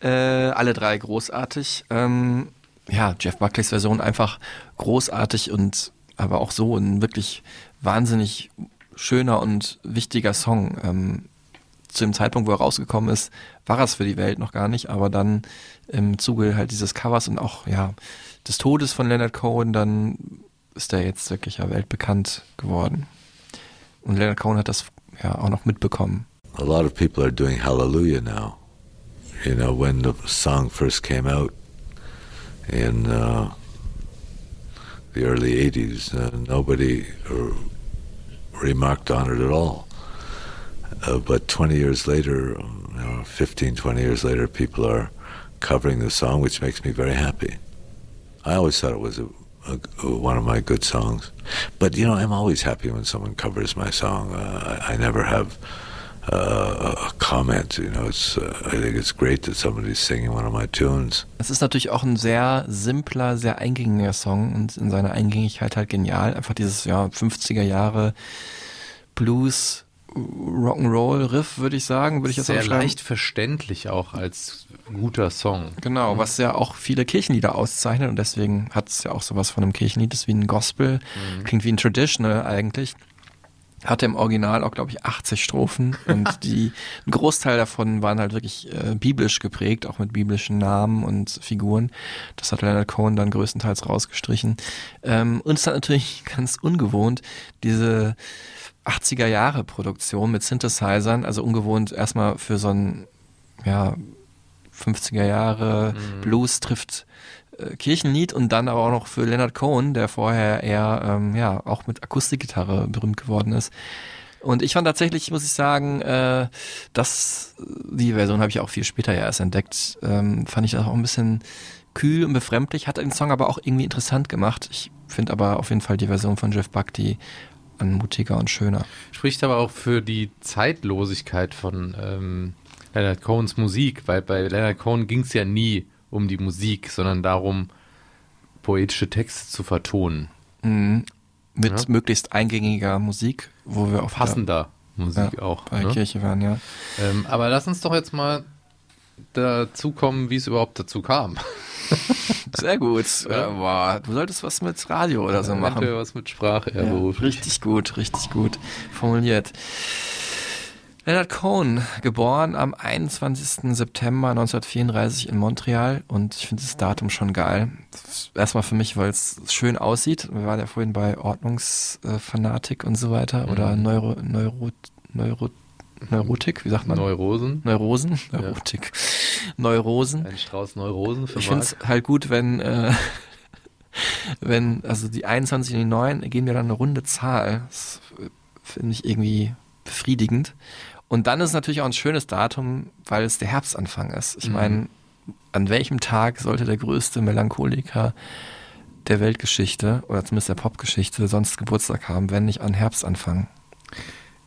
[SPEAKER 8] Äh, alle drei großartig. Ähm, ja, Jeff Buckleys Version einfach großartig und aber auch so ein wirklich wahnsinnig schöner und wichtiger Song. Ähm, zu dem Zeitpunkt, wo er rausgekommen ist, war es für die Welt noch gar nicht, aber dann im Zuge halt dieses Covers und auch ja des Todes von Leonard Cohen, dann ist er jetzt wirklich ja weltbekannt geworden. Und Leonard Cohen hat das ja auch noch mitbekommen.
[SPEAKER 6] A lot of people are doing Hallelujah now. You know, when the song first came out in uh, the early 80s, uh, nobody remarked on it at all. Uh, but 20 years later, you know, 15, 20 years later, people are covering the song, which makes me very happy. I always thought it was a, a, one of my good songs. But, you know, I'm always happy when someone covers my song. Uh, I, I never have uh, a comment. You know, it's, uh, I think it's great that somebody's singing one of my tunes.
[SPEAKER 8] Es ist natürlich auch ein sehr simpler, sehr eingängiger Song und in seiner Eingängigkeit halt genial. Einfach dieses ja 50er Jahre Blues Rock'n'Roll Riff, würde ich sagen, würde ich jetzt
[SPEAKER 7] Sehr leicht verständlich auch als guter Song.
[SPEAKER 8] Genau, was ja auch viele Kirchenlieder auszeichnet und deswegen hat es ja auch sowas von einem Kirchenlied, das ist wie ein Gospel, klingt wie ein Traditional eigentlich. Hatte im Original auch, glaube ich, 80 Strophen und die, ein Großteil davon waren halt wirklich äh, biblisch geprägt, auch mit biblischen Namen und Figuren. Das hat Leonard Cohen dann größtenteils rausgestrichen. Ähm, und es hat natürlich ganz ungewohnt, diese 80er Jahre Produktion mit Synthesizern, also ungewohnt erstmal für so ein, ja, 50er Jahre Blues trifft äh, Kirchenlied und dann aber auch noch für Leonard Cohen, der vorher eher ähm, ja auch mit Akustikgitarre berühmt geworden ist. Und ich fand tatsächlich, muss ich sagen, äh, dass die Version habe ich auch viel später ja erst entdeckt, ähm, fand ich das auch ein bisschen kühl und befremdlich, hat den Song aber auch irgendwie interessant gemacht. Ich finde aber auf jeden Fall die Version von Jeff Buckley anmutiger und schöner.
[SPEAKER 7] Spricht aber auch für die Zeitlosigkeit von ähm, Leonard Cohens Musik, weil bei Leonard Cohen ging es ja nie um die Musik, sondern darum, poetische Texte zu vertonen.
[SPEAKER 8] Mhm. Mit
[SPEAKER 7] Ja.
[SPEAKER 8] möglichst eingängiger Musik, wo wir der-
[SPEAKER 7] Passender Musik
[SPEAKER 8] ja,
[SPEAKER 7] auch.
[SPEAKER 8] bei
[SPEAKER 7] ne?
[SPEAKER 8] Kirche waren, ja.
[SPEAKER 7] Ähm, aber lass uns doch jetzt mal dazu kommen, wie es überhaupt dazu kam.
[SPEAKER 8] Sehr gut. Ja. boah, du solltest was mit Radio oder so machen.
[SPEAKER 7] Was mit Sprache, Ja, beruflich.
[SPEAKER 8] richtig gut, richtig gut formuliert. Leonard Cohen, geboren am 21. September 1934 in Montreal und ich finde das Datum schon geil. Erstmal für mich, weil es schön aussieht. Wir waren ja vorhin bei Ordnungsfanatik und so weiter oder
[SPEAKER 7] Mhm.
[SPEAKER 8] Neuro, Neuro, Neuro, Neurotik, wie sagt man?
[SPEAKER 7] Neurosen.
[SPEAKER 8] Neurosen? Neurotik. Neurosen.
[SPEAKER 7] Ein Strauß Neurosen für
[SPEAKER 8] Ich finde es halt gut, wenn, äh, wenn, also die 21 und die 9 geben mir dann eine runde Zahl. Das finde ich irgendwie befriedigend. Und dann ist es natürlich auch ein schönes Datum, weil es der Herbstanfang ist. Ich
[SPEAKER 7] Mhm.
[SPEAKER 8] meine, an welchem Tag sollte der größte Melancholiker der Weltgeschichte oder zumindest der Popgeschichte sonst Geburtstag haben, wenn nicht an Herbstanfang?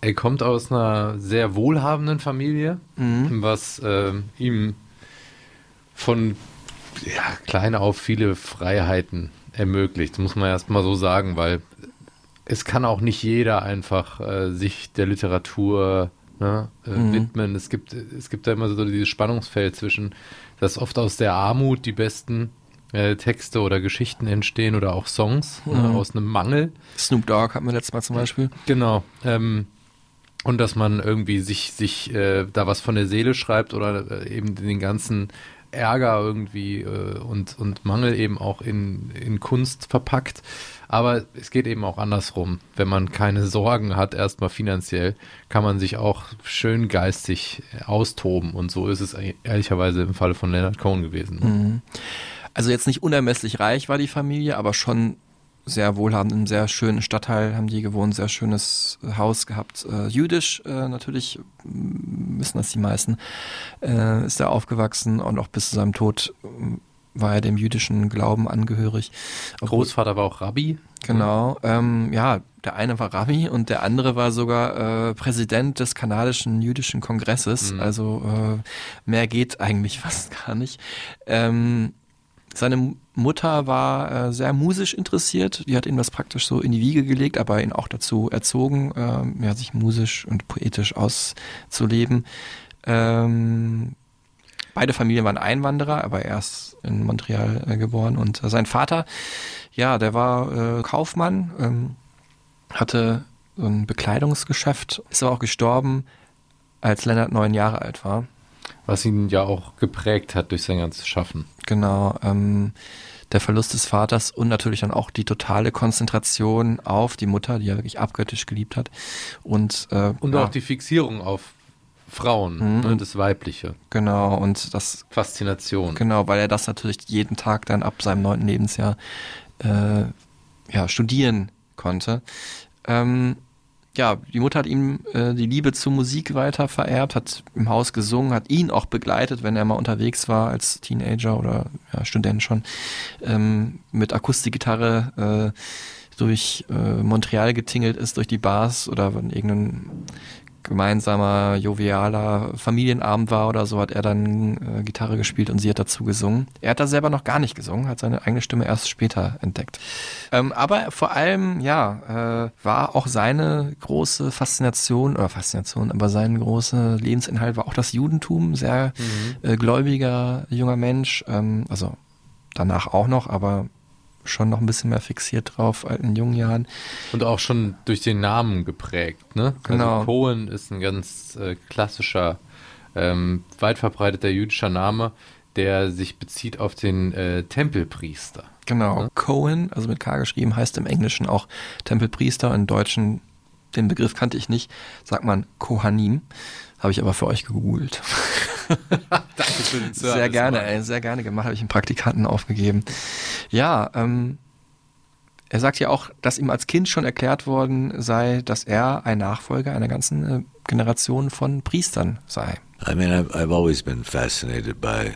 [SPEAKER 7] Er kommt aus einer sehr wohlhabenden Familie,
[SPEAKER 8] Mhm.
[SPEAKER 7] was ähm, ihm von ja, klein auf viele Freiheiten ermöglicht. Das muss man erst mal so sagen, weil es kann auch nicht jeder einfach äh, sich der Literatur ne, äh,
[SPEAKER 8] Mhm.
[SPEAKER 7] widmen. Es gibt, es gibt da immer so dieses Spannungsfeld zwischen, dass oft aus der Armut die besten äh, Texte oder Geschichten entstehen oder auch Songs ne,
[SPEAKER 8] Mhm.
[SPEAKER 7] aus einem Mangel.
[SPEAKER 8] Snoop Dogg hatten wir letztes Mal zum Beispiel.
[SPEAKER 7] Genau. Ähm, und dass man irgendwie sich, sich äh, da was von der Seele schreibt oder äh, eben den ganzen Ärger irgendwie äh, und, und Mangel eben auch in, in Kunst verpackt. Aber es geht eben auch andersrum. Wenn man keine Sorgen hat, erstmal finanziell, kann man sich auch schön geistig austoben. Und so ist es ehrlicherweise im Falle von Leonard Cohen gewesen.
[SPEAKER 8] Mhm. Also jetzt nicht unermesslich reich war die Familie, aber schon sehr wohlhabend, einem sehr schönen Stadtteil haben die gewohnt, sehr schönes Haus gehabt. Äh, jüdisch äh, natürlich, m, wissen das die meisten, äh, ist er aufgewachsen und auch bis zu seinem Tod m, war er dem jüdischen Glauben angehörig. Obwohl-
[SPEAKER 7] Großvater war auch Rabbi.
[SPEAKER 8] Genau, ähm, ja, der eine war Rabbi und der andere war sogar äh, Präsident des kanadischen jüdischen Kongresses.
[SPEAKER 7] Mhm.
[SPEAKER 8] Also äh, mehr geht eigentlich fast gar nicht. Ähm, seine Mutter war äh, sehr musisch interessiert. Die hat ihm das praktisch so in die Wiege gelegt, aber ihn auch dazu erzogen, ähm, ja, sich musisch und poetisch auszuleben. Ähm, beide Familien waren Einwanderer, aber er ist in Montreal äh, geboren und äh, sein Vater, ja, der war äh, Kaufmann, ähm, hatte so ein Bekleidungsgeschäft, ist aber auch gestorben, als Lennart neun Jahre alt war.
[SPEAKER 7] Was ihn ja auch geprägt hat durch sein ganzes Schaffen.
[SPEAKER 8] Genau. Ähm, der Verlust des Vaters und natürlich dann auch die totale Konzentration auf die Mutter, die er wirklich abgöttisch geliebt hat. Und, äh,
[SPEAKER 7] Und
[SPEAKER 8] ja,
[SPEAKER 7] auch die Fixierung auf Frauen,
[SPEAKER 8] Mhm.
[SPEAKER 7] ne, das Weibliche.
[SPEAKER 8] Genau, und das
[SPEAKER 7] Faszination.
[SPEAKER 8] Genau, weil er das natürlich jeden Tag dann ab seinem neunten Lebensjahr äh, ja, studieren konnte. Ähm, ja, die Mutter hat ihm äh, die Liebe zur Musik weiter vererbt, hat im Haus gesungen, hat ihn auch begleitet, wenn er mal unterwegs war als Teenager oder ja, Student schon, ähm, mit Akustikgitarre äh, durch äh, Montreal getingelt ist, durch die Bars oder wenn irgendein gemeinsamer, jovialer Familienabend war oder so, hat er dann äh, Gitarre gespielt und sie hat dazu gesungen. Er hat da selber noch gar nicht gesungen, hat seine eigene Stimme erst später entdeckt. Ähm, aber vor allem, ja, äh, war auch seine große Faszination, oder Faszination, aber sein großer Lebensinhalt war auch das Judentum, sehr äh, gläubiger junger Mensch, ähm, also danach auch noch, aber schon noch ein bisschen mehr fixiert drauf in jungen Jahren.
[SPEAKER 7] Und auch schon durch den Namen geprägt, ne?
[SPEAKER 8] Genau.
[SPEAKER 7] Also Cohen ist ein ganz äh, klassischer, ähm, weit verbreiteter jüdischer Name, der sich bezieht auf den äh, Tempelpriester.
[SPEAKER 8] Genau. Cohen, also mit K geschrieben, heißt im Englischen auch Tempelpriester. Im Deutschen, den Begriff kannte ich nicht, sagt man Kohanim. Habe ich aber für euch gegoogelt.
[SPEAKER 7] Danke für den
[SPEAKER 8] Sehr gerne, ey, sehr gerne gemacht, habe ich einen Praktikanten aufgegeben. Ja, ähm, er sagt ja auch, dass ihm als Kind schon erklärt worden sei, dass er ein Nachfolger einer ganzen äh, Generation von Priestern sei.
[SPEAKER 6] I mean, I've, I've always been fascinated by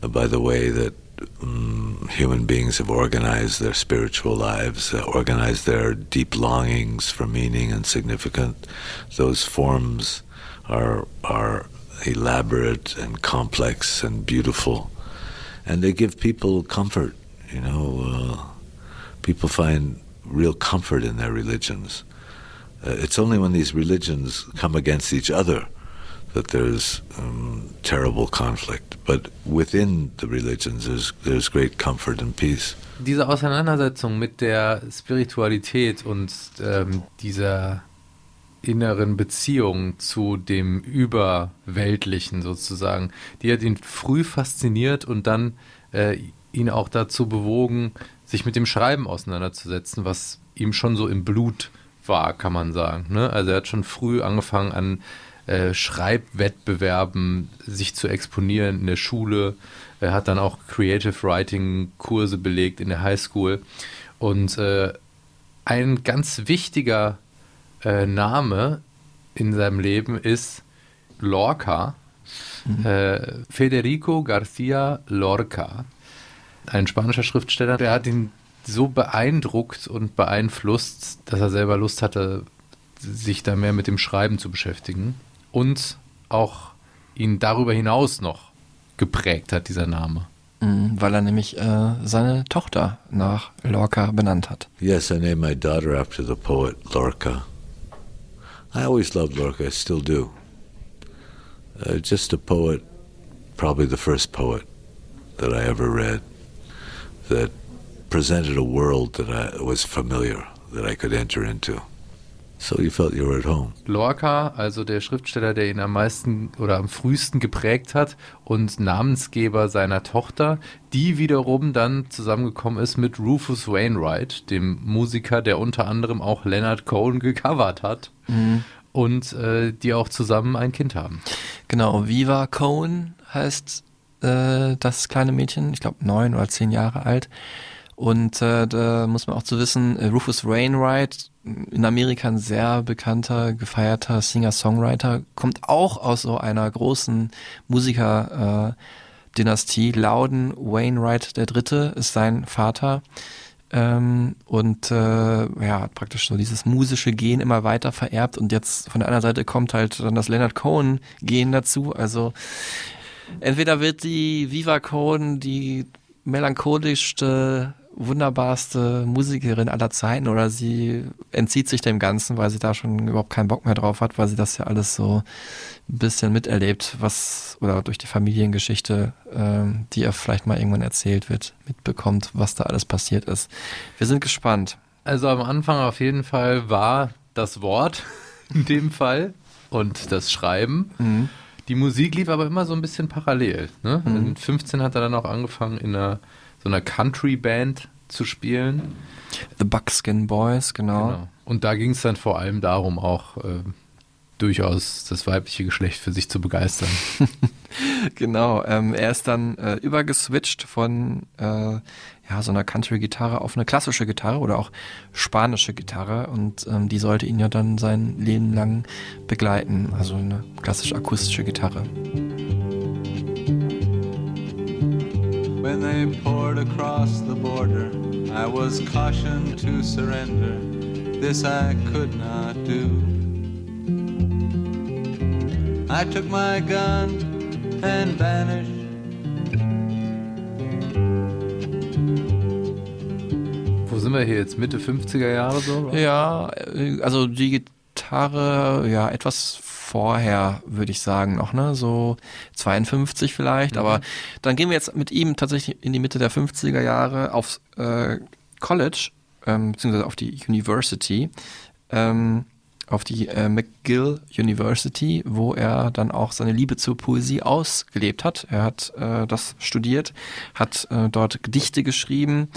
[SPEAKER 6] by the way that um, human beings have organized their spiritual lives, uh, organized their deep longings for meaning and significance. Those forms are are elaborate and complex and beautiful, and they give people comfort. You know, uh, people find real comfort in their religions. Uh, it's only when these religions come against each other that there's um, terrible conflict. But within the religions, there's, there's great comfort and peace.
[SPEAKER 7] Diese Auseinandersetzung mit der Spiritualität und ähm, dieser inneren Beziehung zu dem Überweltlichen sozusagen, die hat ihn früh fasziniert und dann äh, ihn auch dazu bewogen, sich mit dem Schreiben auseinanderzusetzen, was ihm schon so im Blut war, kann man sagen. Ne? Also er hat schon früh angefangen an äh, Schreibwettbewerben sich zu exponieren in der Schule. Er hat dann auch Creative Writing Kurse belegt in der Highschool. Und äh, ein ganz wichtiger äh, Name in seinem Leben ist Lorca. Äh, Federico García Lorca. Ein spanischer Schriftsteller, der hat ihn so beeindruckt und beeinflusst, dass er selber Lust hatte, sich da mehr mit dem Schreiben zu beschäftigen. Und auch ihn darüber hinaus noch geprägt hat, dieser Name.
[SPEAKER 8] Mhm, Weil er nämlich äh, seine Tochter nach Lorca benannt hat.
[SPEAKER 6] Yes, I named my daughter after the poet Lorca. I always loved Lorca, I still do. Uh, just a poet, probably the first poet that I ever read that presented a world that I was familiar, that I could enter into. So you felt you were at home.
[SPEAKER 7] Lorca, also der Schriftsteller, der ihn am meisten oder am frühesten geprägt hat und Namensgeber seiner Tochter, die wiederum dann zusammengekommen ist mit Rufus Wainwright, dem Musiker, der unter anderem auch Leonard Cohen gecovert hat und äh, die auch zusammen ein Kind haben.
[SPEAKER 8] Genau, Viva Cohen heißt äh, das kleine Mädchen, ich glaube neun oder zehn Jahre alt. Und äh, da muss man auch zu wissen, äh, Rufus Wainwright, in Amerika ein sehr bekannter, gefeierter Singer-Songwriter, kommt auch aus so einer großen Musiker-Dynastie. Loudon Wainwright Dritte ist sein Vater. Ähm, und äh, ja, hat praktisch so dieses musische Gen immer weiter vererbt und jetzt von der anderen Seite kommt halt dann das Leonard Cohen Gen dazu. Also entweder wird die Viva Cohen die melancholischste, wunderbarste Musikerin aller Zeiten oder sie entzieht sich dem Ganzen, weil sie da schon überhaupt keinen Bock mehr drauf hat, weil sie das ja alles so ein bisschen miterlebt, was oder durch die Familiengeschichte, ähm, die ihr vielleicht mal irgendwann erzählt wird, mitbekommt, was da alles passiert ist. Wir sind gespannt.
[SPEAKER 7] Also am Anfang auf jeden Fall war das Wort in dem Fall und das Schreiben.
[SPEAKER 8] Mhm.
[SPEAKER 7] Die Musik lief aber immer so ein bisschen parallel. Ne? Mit 15 hat er dann auch angefangen, in einer, so einer Country-Band zu spielen.
[SPEAKER 8] The Buckskin Boys, genau.
[SPEAKER 7] Genau. Und da ging es dann vor allem darum, auch äh, durchaus das weibliche Geschlecht für sich zu begeistern.
[SPEAKER 8] Genau, ähm, er ist dann äh, übergeswitcht von äh, ja, so einer Country-Gitarre auf eine klassische Gitarre oder auch spanische Gitarre und ähm, die sollte ihn ja dann sein Leben lang begleiten, also eine klassisch-akustische Gitarre.
[SPEAKER 11] When they poured across the border, I was cautioned to surrender. This I could not do. I took my gun and vanished.
[SPEAKER 7] Wo sind wir hier jetzt? Mitte 50er Jahre so?
[SPEAKER 8] Ja, äh, also die Gitarre, ja, etwas vorher, würde ich sagen, noch, ne? So 52 vielleicht. Aber dann gehen wir jetzt mit ihm tatsächlich in die Mitte der 50er Jahre aufs äh, College, ähm, beziehungsweise auf die University, ähm, auf die äh, McGill University, wo er dann auch seine Liebe zur Poesie ausgelebt hat. Er hat äh, das studiert, hat äh, dort Gedichte geschrieben,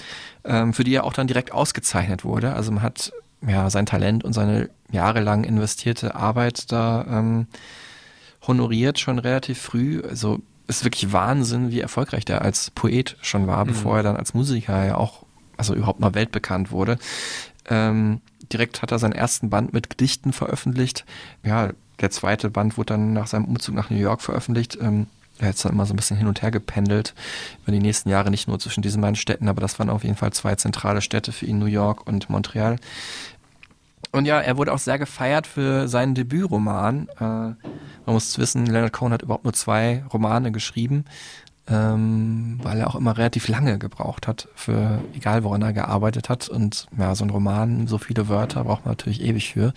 [SPEAKER 8] ähm, für die er auch dann direkt ausgezeichnet wurde. Also man hat ja sein Talent und seine jahrelang investierte Arbeit da ähm, honoriert schon relativ früh. Also ist wirklich Wahnsinn, wie erfolgreich der als Poet schon war, bevor er dann als Musiker ja auch also überhaupt mal weltbekannt wurde. Ähm, direkt hat er seinen ersten Band mit Gedichten veröffentlicht. Ja, der zweite Band wurde dann nach seinem Umzug nach New York veröffentlicht. Ähm, er hat dann immer so ein bisschen hin und her gependelt über die nächsten Jahre, nicht nur zwischen diesen beiden Städten, aber das waren auf jeden Fall zwei zentrale Städte für ihn, New York und Montreal. Und ja, er wurde auch sehr gefeiert für seinen Debütroman. Äh, man muss wissen, Leonard Cohen hat überhaupt nur zwei Romane geschrieben, ähm, weil er auch immer relativ lange gebraucht hat, für egal woran er gearbeitet hat. Und ja, so ein Roman, so viele Wörter braucht man natürlich ewig für.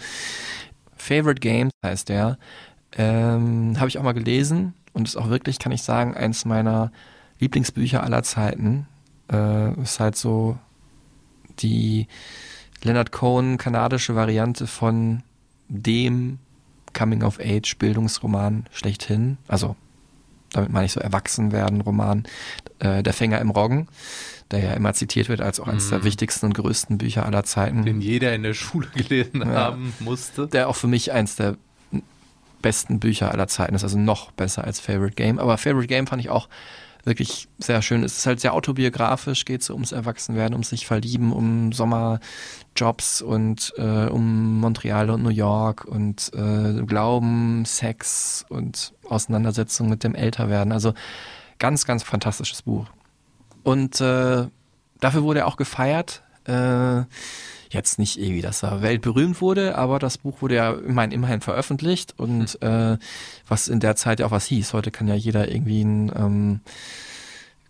[SPEAKER 8] Favorite Games heißt der. Ähm, Habe ich auch mal gelesen und ist auch wirklich, kann ich sagen, eins meiner Lieblingsbücher aller Zeiten. Äh, ist halt so die Leonard Cohen kanadische Variante von dem Coming-of-Age-Bildungsroman schlechthin. Also, damit meine ich so Erwachsenwerden-Roman, äh, Der Fänger im Roggen, der ja immer zitiert wird als auch eines der
[SPEAKER 7] Mhm.
[SPEAKER 8] wichtigsten und größten Bücher aller Zeiten.
[SPEAKER 7] Den jeder in der Schule gelesen
[SPEAKER 8] Ja.
[SPEAKER 7] haben musste.
[SPEAKER 8] Der auch für mich eins der besten Bücher aller Zeiten ist, also noch besser als Favorite Game. Aber Favorite Game fand ich auch wirklich sehr schön. Es ist halt sehr autobiografisch, geht so ums Erwachsenwerden, ums sich verlieben, um Sommerjobs und äh, um Montreal und New York und äh, Glauben, Sex und Auseinandersetzung mit dem Älterwerden. Also ganz, ganz fantastisches Buch. Und äh, dafür wurde er auch gefeiert. Äh, jetzt nicht irgendwie, dass er weltberühmt wurde, aber das Buch wurde ja immerhin, immerhin veröffentlicht und äh, was in der Zeit ja auch was hieß. Heute kann ja jeder irgendwie ein ähm,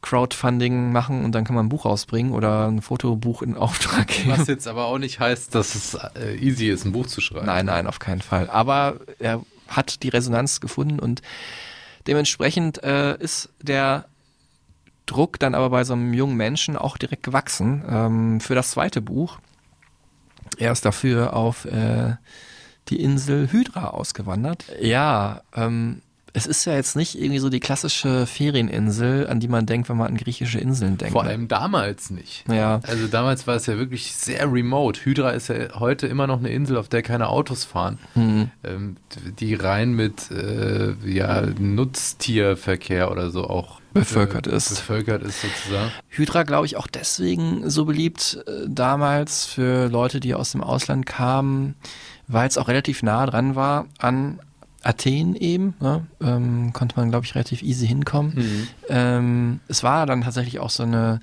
[SPEAKER 8] Crowdfunding machen und dann kann man ein Buch rausbringen oder ein Fotobuch in Auftrag geben.
[SPEAKER 7] Was jetzt aber auch nicht heißt, dass es äh, easy ist, ein Buch zu schreiben.
[SPEAKER 8] Nein, nein, auf keinen Fall. Aber er hat die Resonanz gefunden und dementsprechend äh, ist der Druck dann aber bei so einem jungen Menschen auch direkt gewachsen ähm, für das zweite Buch. Er ist dafür auf äh, die Insel Hydra ausgewandert. Ja, ähm, es ist ja jetzt nicht irgendwie so die klassische Ferieninsel, an die man denkt, wenn man an griechische Inseln denkt.
[SPEAKER 7] Vor
[SPEAKER 8] ne?
[SPEAKER 7] allem damals nicht.
[SPEAKER 8] Ja.
[SPEAKER 7] Also damals war es ja wirklich sehr remote. Hydra ist ja heute immer noch eine Insel, auf der keine Autos fahren.
[SPEAKER 8] Mhm.
[SPEAKER 7] Ähm, die rein mit äh, ja, Nutztierverkehr oder so auch
[SPEAKER 8] Bevölkert
[SPEAKER 7] äh,
[SPEAKER 8] ist.
[SPEAKER 7] Bevölkert ist sozusagen.
[SPEAKER 8] Hydra, glaube ich, auch deswegen so beliebt äh, damals für Leute, die aus dem Ausland kamen, weil es auch relativ nah dran war an Athen eben. Ne? Ähm, konnte man, glaube ich, relativ easy hinkommen.
[SPEAKER 7] Mhm.
[SPEAKER 8] Ähm, es war dann tatsächlich auch so eine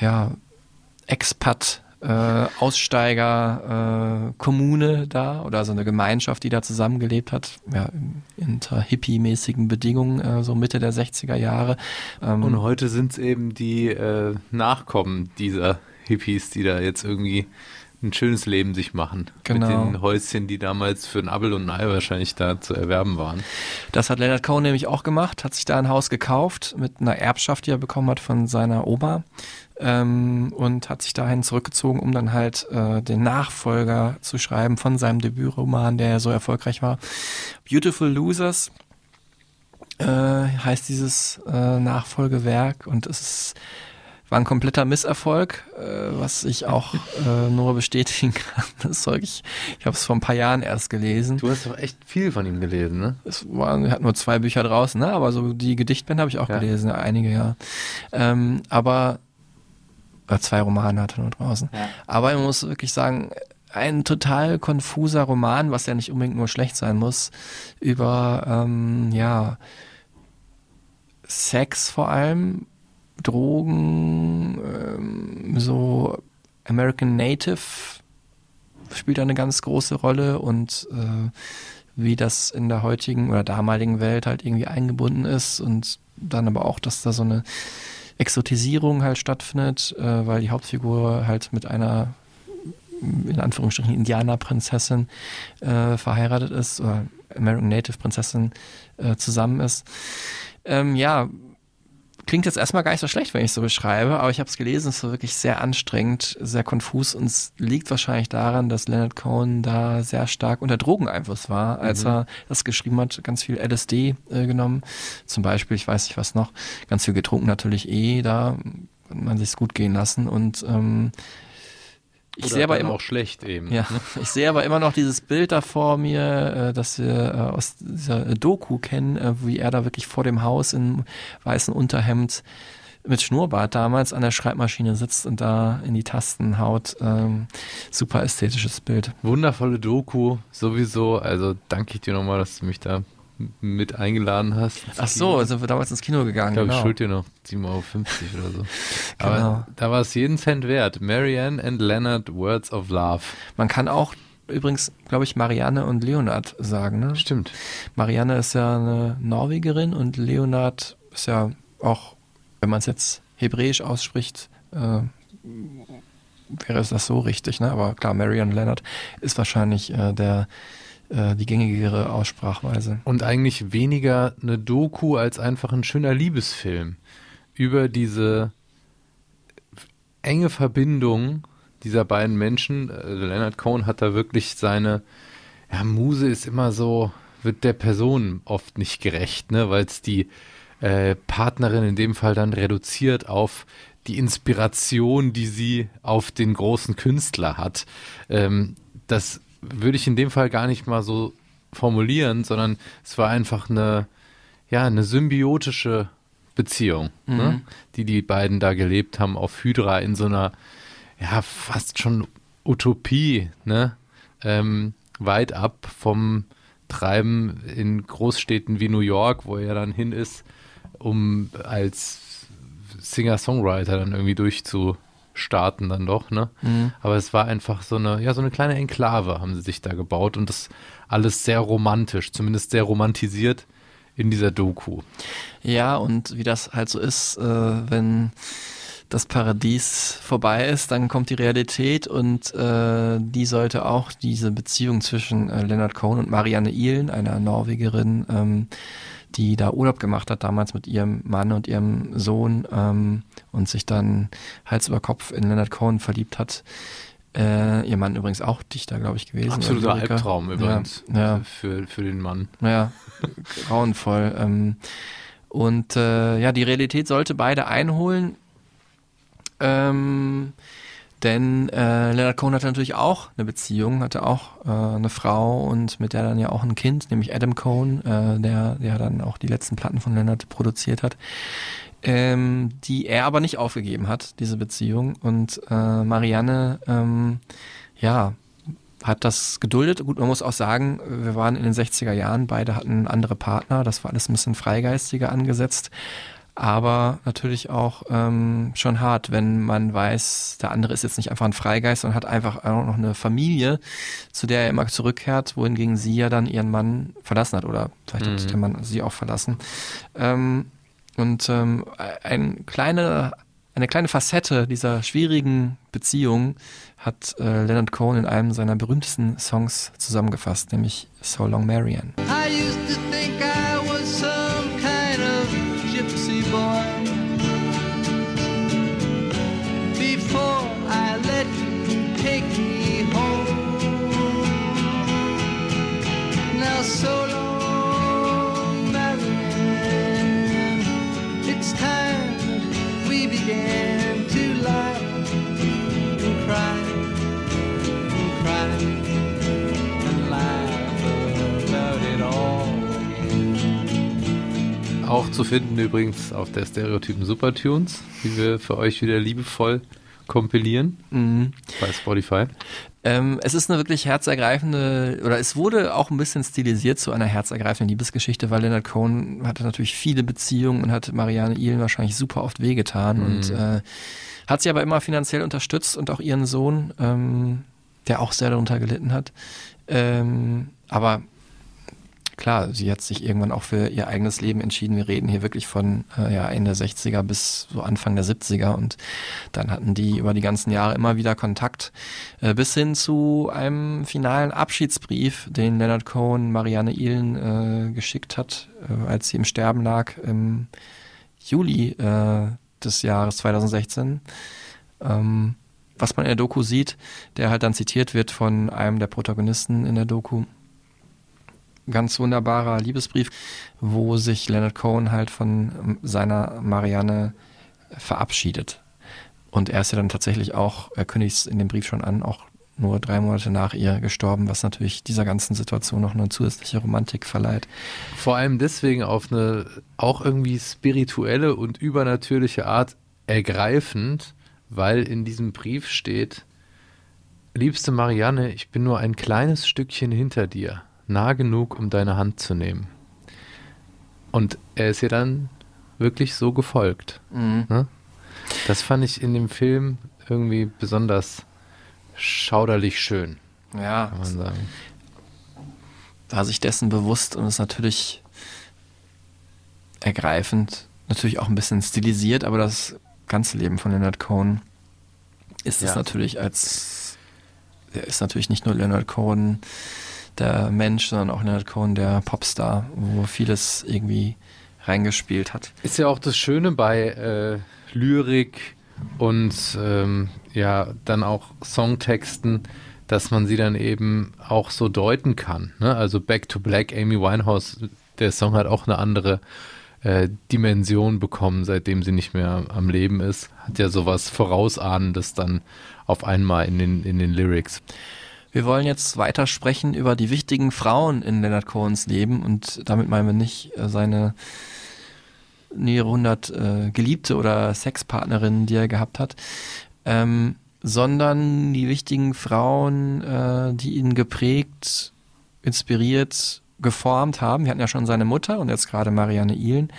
[SPEAKER 8] ja, Expat- äh, äh, da oder so eine Gemeinschaft, die da zusammengelebt hat, ja, unter hippie-mäßigen Bedingungen, äh, so Mitte der 60er Jahre. Ähm,
[SPEAKER 7] Und heute sind es eben die äh, Nachkommen dieser Hippies, die da jetzt irgendwie ein schönes Leben sich machen.
[SPEAKER 8] Genau.
[SPEAKER 7] Mit den Häuschen, die damals für ein Abel und ein Ei wahrscheinlich da zu erwerben waren.
[SPEAKER 8] Das hat Leonard Cohen nämlich auch gemacht, hat sich da ein Haus gekauft mit einer Erbschaft, die er bekommen hat von seiner Oma ähm, und hat sich dahin zurückgezogen, um dann halt äh, den Nachfolger zu schreiben von seinem Debütroman, der ja so erfolgreich war. Beautiful Losers äh, heißt dieses äh, Nachfolgewerk und es ist war ein kompletter Misserfolg, äh, was ich auch äh, nur bestätigen kann. Das Zeug, ich, ich habe es vor ein paar Jahren erst gelesen.
[SPEAKER 7] Du hast doch echt viel von ihm gelesen, ne?
[SPEAKER 8] Es waren, er hat nur zwei Bücher draußen, ne? aber so die Gedichtbände habe ich auch
[SPEAKER 7] Ja.
[SPEAKER 8] gelesen, einige ja. Ähm, aber äh, zwei Romane hat er nur draußen. Aber man muss wirklich sagen, ein total konfuser Roman, was ja nicht unbedingt nur schlecht sein muss, über ähm, ja Sex vor allem, Drogen, ähm, so American Native spielt da eine ganz große Rolle und äh, wie das in der heutigen oder damaligen Welt halt irgendwie eingebunden ist und dann aber auch, dass da so eine Exotisierung halt stattfindet, äh, weil die Hauptfigur halt mit einer in Anführungsstrichen Indianerprinzessin äh, verheiratet ist oder American Native Prinzessin äh, zusammen ist. Ähm, ja, klingt jetzt erstmal gar nicht so schlecht, wenn ich es so beschreibe, aber ich habe es gelesen, es war wirklich sehr anstrengend, sehr konfus und es liegt wahrscheinlich daran, dass Leonard Cohen da sehr stark unter Drogeneinfluss war, als
[SPEAKER 7] Mhm.
[SPEAKER 8] er das geschrieben hat, ganz viel LSD äh, genommen, zum Beispiel, ich weiß nicht was noch, ganz viel getrunken natürlich eh, da hat man sich's gut gehen lassen und ähm, ich sehe aber immer
[SPEAKER 7] auch schlecht eben.
[SPEAKER 8] ja,
[SPEAKER 7] ne?
[SPEAKER 8] ich sehe aber immer noch dieses Bild da vor mir, äh, das wir äh, aus dieser Doku kennen, äh, wie er da wirklich vor dem Haus im weißen Unterhemd mit Schnurrbart damals an der Schreibmaschine sitzt und da in die Tasten haut. Ähm, super ästhetisches Bild.
[SPEAKER 7] Wundervolle Doku, sowieso. Also danke ich dir nochmal, dass du mich da mit eingeladen hast.
[SPEAKER 8] Ach
[SPEAKER 7] Kino.
[SPEAKER 8] so, sind wir damals ins Kino gegangen.
[SPEAKER 7] Ich glaube, ich
[SPEAKER 8] genau.
[SPEAKER 7] schuld dir noch 7,50 Euro oder so. Aber
[SPEAKER 8] Genau.
[SPEAKER 7] da war es jeden Cent wert. Marianne and Leonard, Words of Love.
[SPEAKER 8] Man kann auch übrigens, glaube ich, Marianne und Leonard sagen. Ne?
[SPEAKER 7] Stimmt.
[SPEAKER 8] Marianne ist ja eine Norwegerin und Leonard ist ja auch, wenn man es jetzt hebräisch ausspricht, äh, wäre es das so richtig, ne? Aber klar, Marianne Leonard ist wahrscheinlich äh, der äh, die gängigere Aussprachweise.
[SPEAKER 7] Und eigentlich weniger eine Doku als einfach ein schöner Liebesfilm über diese enge Verbindung dieser beiden Menschen. Äh, Leonard Cohen hat da wirklich seine, ja, Muse ist immer so, wird der Person oft nicht gerecht, ne, weil es die äh, Partnerin in dem Fall dann reduziert auf die Inspiration, die sie auf den großen Künstler hat. Ähm, das würde ich in dem Fall gar nicht mal so formulieren, sondern es war einfach eine, ja, eine symbiotische Beziehung,
[SPEAKER 8] Mhm.
[SPEAKER 7] ne? die die beiden da gelebt haben auf Hydra in so einer, ja, fast schon Utopie, ne? Ähm, weit ab vom Treiben in Großstädten wie New York, wo er dann hin ist, um als Singer-Songwriter dann irgendwie durchzustarten dann doch, ne?
[SPEAKER 8] Mhm.
[SPEAKER 7] Aber es war einfach so eine, ja, so eine kleine Enklave haben sie sich da gebaut und das alles sehr romantisch, zumindest sehr romantisiert in dieser Doku.
[SPEAKER 8] Ja, und wie das halt so ist, äh, wenn das Paradies vorbei ist, dann kommt die Realität und äh, die sollte auch diese Beziehung zwischen äh, Leonard Cohen und Marianne Ihlen, einer Norwegerin, ähm, die da Urlaub gemacht hat, damals mit ihrem Mann und ihrem Sohn ähm, und sich dann Hals über Kopf in Leonard Cohen verliebt hat. Äh, ihr Mann übrigens auch Dichter, glaube ich, gewesen.
[SPEAKER 7] Absoluter. Albtraum übrigens
[SPEAKER 8] Ja, ja.
[SPEAKER 7] Für, für den Mann.
[SPEAKER 8] Ja, grauenvoll. Ähm, und äh, ja, die Realität sollte beide einholen. Ähm, denn äh, Leonard Cohen hatte natürlich auch eine Beziehung, hatte auch äh, eine Frau und mit der dann ja auch ein Kind, nämlich Adam Cohen, äh, der, der dann auch die letzten Platten von Leonard produziert hat, ähm, die er aber nicht aufgegeben hat, diese Beziehung. Und äh, Marianne, ähm, ja, hat das geduldet. Gut, man muss auch sagen, wir waren in den 60er Jahren, beide hatten andere Partner, das war alles ein bisschen freigeistiger angesetzt. Aber natürlich auch ähm, schon hart, wenn man weiß, der andere ist jetzt nicht einfach ein Freigeist und hat einfach auch noch eine Familie, zu der er immer zurückkehrt, wohingegen sie ja dann ihren Mann verlassen hat oder vielleicht
[SPEAKER 7] Mhm.
[SPEAKER 8] hat der Mann sie auch verlassen. Ähm, und ähm, ein kleine, eine kleine Facette dieser schwierigen Beziehung hat äh, Leonard Cohen in einem seiner berühmtesten Songs zusammengefasst, nämlich So Long Marianne.
[SPEAKER 7] Auch zu finden übrigens auf der Stereotypen Supertunes, die wir für euch wieder liebevoll kompilieren
[SPEAKER 8] Mhm.
[SPEAKER 7] bei Spotify.
[SPEAKER 8] Ähm, es ist eine wirklich herzergreifende, oder es wurde auch ein bisschen stilisiert zu einer herzergreifenden Liebesgeschichte, weil Leonard Cohen hatte natürlich viele Beziehungen und hat Marianne Ihlen wahrscheinlich super oft wehgetan
[SPEAKER 7] Mhm.
[SPEAKER 8] und äh, hat sie aber immer finanziell unterstützt und auch ihren Sohn, ähm, der auch sehr darunter gelitten hat. Ähm, aber klar, sie hat sich irgendwann auch für ihr eigenes Leben entschieden. Wir reden hier wirklich von äh, ja, Ende der 60er bis so Anfang der 70er und dann hatten die über die ganzen Jahre immer wieder Kontakt äh, bis hin zu einem finalen Abschiedsbrief, den Leonard Cohen Marianne Ihlen äh, geschickt hat, äh, als sie im Sterben lag im Juli äh, des Jahres 2016. Ähm, was man in der Doku sieht, der halt dann zitiert wird von einem der Protagonisten in der Doku. Ganz wunderbarer Liebesbrief, wo sich Leonard Cohen halt von ähm, seiner Marianne verabschiedet. Und er ist ja dann tatsächlich auch, er kündigt es in dem Brief schon an, auch nur drei Monate nach ihr gestorben, was natürlich dieser ganzen Situation noch eine zusätzliche Romantik verleiht.
[SPEAKER 7] Vor allem deswegen auf eine auch irgendwie spirituelle und übernatürliche Art ergreifend, weil in diesem Brief steht, liebste Marianne, ich bin nur ein kleines Stückchen hinter dir, nah genug, um deine Hand zu nehmen. Und er ist ihr dann wirklich so gefolgt.
[SPEAKER 8] Mhm.
[SPEAKER 7] Ne? Das fand ich in dem Film irgendwie besonders schauderlich schön,
[SPEAKER 8] Ja,
[SPEAKER 7] kann man sagen.
[SPEAKER 8] war sich dessen bewusst und ist natürlich ergreifend, natürlich auch ein bisschen stilisiert, aber das ganze Leben von Leonard Cohen ist es
[SPEAKER 7] Ja.
[SPEAKER 8] natürlich als, er ist natürlich nicht nur Leonard Cohen, der Mensch, sondern auch Leonard Cohen der Popstar, wo vieles irgendwie reingespielt hat.
[SPEAKER 7] Ist ja auch das Schöne bei äh, Lyrik und ähm, ja, dann auch Songtexten, dass man sie dann eben auch so deuten kann. Ne? Also Back to Black, Amy Winehouse, der Song hat auch eine andere äh, Dimension bekommen, seitdem sie nicht mehr am Leben ist. Hat ja sowas Vorausahnendes dann auf einmal in den, in den Lyrics.
[SPEAKER 8] Wir wollen jetzt weiter sprechen über die wichtigen Frauen in Leonard Cohens Leben und damit meinen wir nicht äh, seine nähere 100 äh, Geliebte oder Sexpartnerinnen, die er gehabt hat, ähm, sondern die wichtigen Frauen, äh, die ihn geprägt, inspiriert, geformt haben. Wir hatten ja schon seine Mutter und jetzt gerade Marianne Ihlen.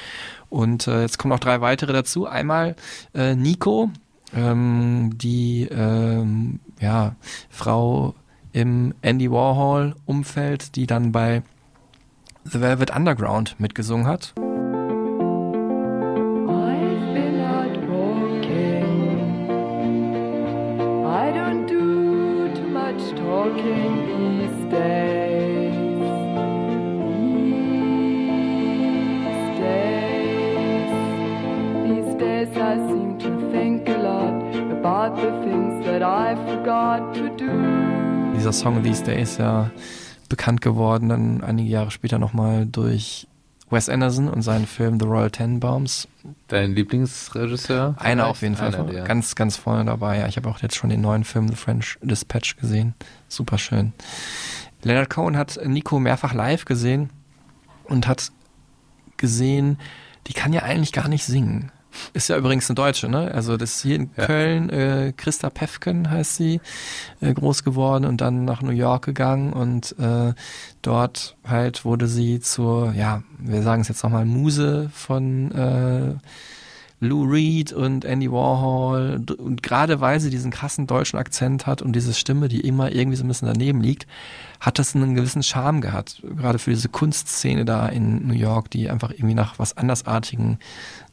[SPEAKER 8] Und äh, jetzt kommen noch drei weitere dazu. Einmal äh, Nico, ähm, die ähm, ja, Frau im Andy Warhol-Umfeld, die dann bei The Velvet Underground mitgesungen hat.
[SPEAKER 12] I seem to think a lot about the things that I forgot to do.
[SPEAKER 8] Dieser Song These Days ja bekannt geworden, dann einige Jahre später nochmal durch Wes Anderson und seinen Film The Royal Tenenbaums.
[SPEAKER 7] Dein Lieblingsregisseur?
[SPEAKER 8] Einer auf jeden Fall.
[SPEAKER 7] Einer, der-
[SPEAKER 8] ganz, ganz vorne dabei. Ja, ich habe auch jetzt schon den neuen Film The French Dispatch gesehen. Super schön. Leonard Cohen hat Nico mehrfach live gesehen und hat gesehen, die kann ja eigentlich gar nicht singen. Ist ja übrigens eine Deutsche, ne? Also das ist hier in
[SPEAKER 7] Ja.
[SPEAKER 8] Köln, äh, Christa Pefken heißt sie, äh, groß geworden und dann nach New York gegangen und äh, dort halt wurde sie zur, ja, wir sagen es jetzt nochmal, Muse von äh, Lou Reed und Andy Warhol und gerade weil sie diesen krassen deutschen Akzent hat und diese Stimme, die immer irgendwie so ein bisschen daneben liegt, hat das einen gewissen Charme gehabt. Gerade für diese Kunstszene da in New York, die einfach irgendwie nach was andersartigen,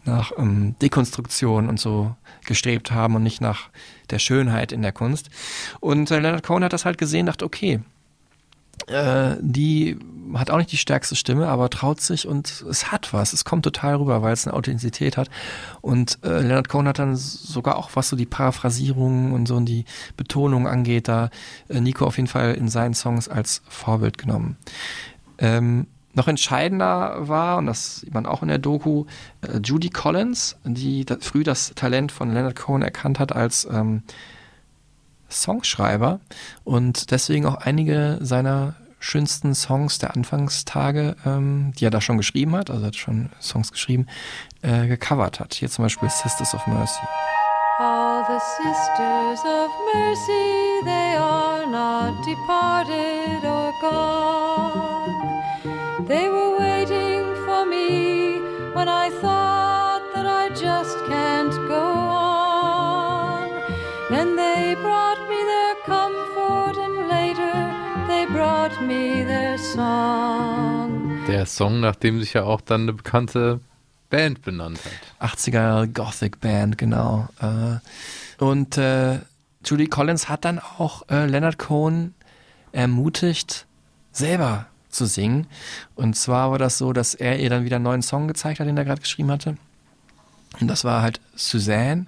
[SPEAKER 8] nach ähm, Dekonstruktion und so gestrebt haben und nicht nach der Schönheit in der Kunst. Und äh, Leonard Cohen hat das halt gesehen, dachte, okay, äh, die hat auch nicht die stärkste Stimme, aber traut sich und es hat was. Es kommt total rüber, weil es eine Authentizität hat. Und äh, Leonard Cohen hat dann sogar auch, was so die Paraphrasierungen und so und die Betonung angeht, da äh, Nico auf jeden Fall in seinen Songs als Vorbild genommen. Ähm, noch entscheidender war, und das sieht man auch in der Doku, äh, Judy Collins, die da, früh das Talent von Leonard Cohen erkannt hat als ähm, Songschreiber und deswegen auch einige seiner schönsten Songs der Anfangstage, ähm, die er da schon geschrieben hat, also er hat schon Songs geschrieben, äh, gecovert hat. Hier zum Beispiel Sisters of Mercy.
[SPEAKER 13] All the sisters of mercy, they are not departed or gone. They were waiting for me when I thought that I just can't go on. And they brought
[SPEAKER 7] Der Song, nach dem sich ja auch dann eine bekannte Band benannt hat.
[SPEAKER 8] 80er Gothic Band, genau. Äh, und äh, Judy Collins hat dann auch äh, Leonard Cohen ermutigt, selber zu singen. Und zwar war das so, dass er ihr dann wieder einen neuen Song gezeigt hat, den er gerade geschrieben hatte. Und das war halt Suzanne.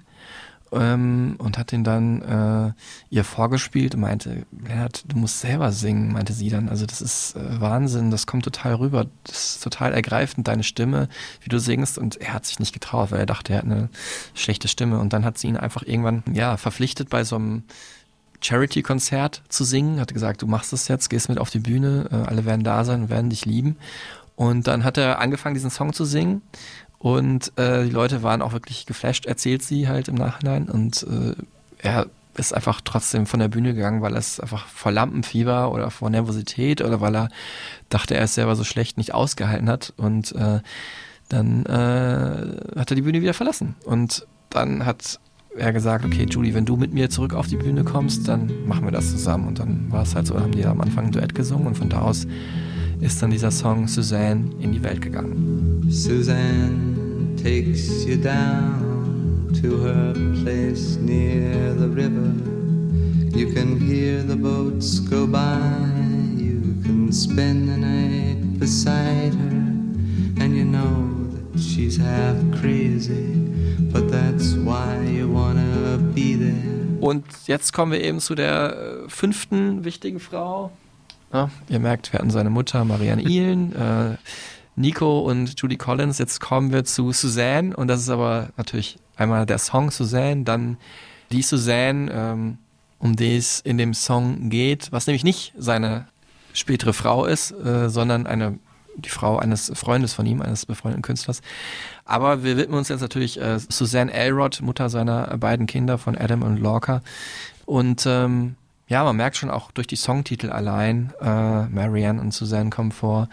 [SPEAKER 8] Ähm, und hat den dann äh, ihr vorgespielt und meinte, Leonard, du musst selber singen, meinte sie dann. Also das ist äh, Wahnsinn, das kommt total rüber. Das ist total ergreifend, deine Stimme, wie du singst. Und er hat sich nicht getraut, weil er dachte, er hat eine schlechte Stimme. Und dann hat sie ihn einfach irgendwann, ja, verpflichtet bei so einem Charity-Konzert zu singen, hat gesagt, du machst es jetzt, gehst mit auf die Bühne, äh, alle werden da sein werden dich lieben. Und dann hat er angefangen, diesen Song zu singen. Und äh, die Leute waren auch wirklich geflasht, erzählt sie halt im Nachhinein. Und äh, er ist einfach trotzdem von der Bühne gegangen, weil er es einfach vor Lampenfieber oder vor Nervosität oder weil er dachte, er ist selber so schlecht nicht ausgehalten hat. Und äh, dann äh, hat er die Bühne wieder verlassen. Und dann hat er gesagt, okay, Julie, wenn du mit mir zurück auf die Bühne kommst, dann machen wir das zusammen. Und dann war es halt so, haben die am Anfang ein Duett gesungen und von da aus ist dann dieser Song Suzanne in die Welt gegangen.
[SPEAKER 11] Suzanne takes you down to her place near the river. You can hear the boats go by, you can spend the night beside her, and you know that she's half crazy, but that's why you wanna be there.
[SPEAKER 8] Und jetzt kommen wir eben zu der äh, fünften wichtigen Frau. Ja, ihr merkt, wir hatten seine Mutter Marianne Ihlen, äh, Nico und Judy Collins. Jetzt kommen wir zu Suzanne und das ist aber natürlich einmal der Song Suzanne, dann die Suzanne, ähm, um die es in dem Song geht, was nämlich nicht seine spätere Frau ist, äh, sondern eine die Frau eines Freundes von ihm, eines befreundeten Künstlers. Aber wir widmen uns jetzt natürlich äh, Suzanne Elrod, Mutter seiner beiden Kinder von Adam und Lorca. Und ähm, ja, man merkt schon auch durch die Songtitel allein, äh, Marianne und Suzanne kommen vor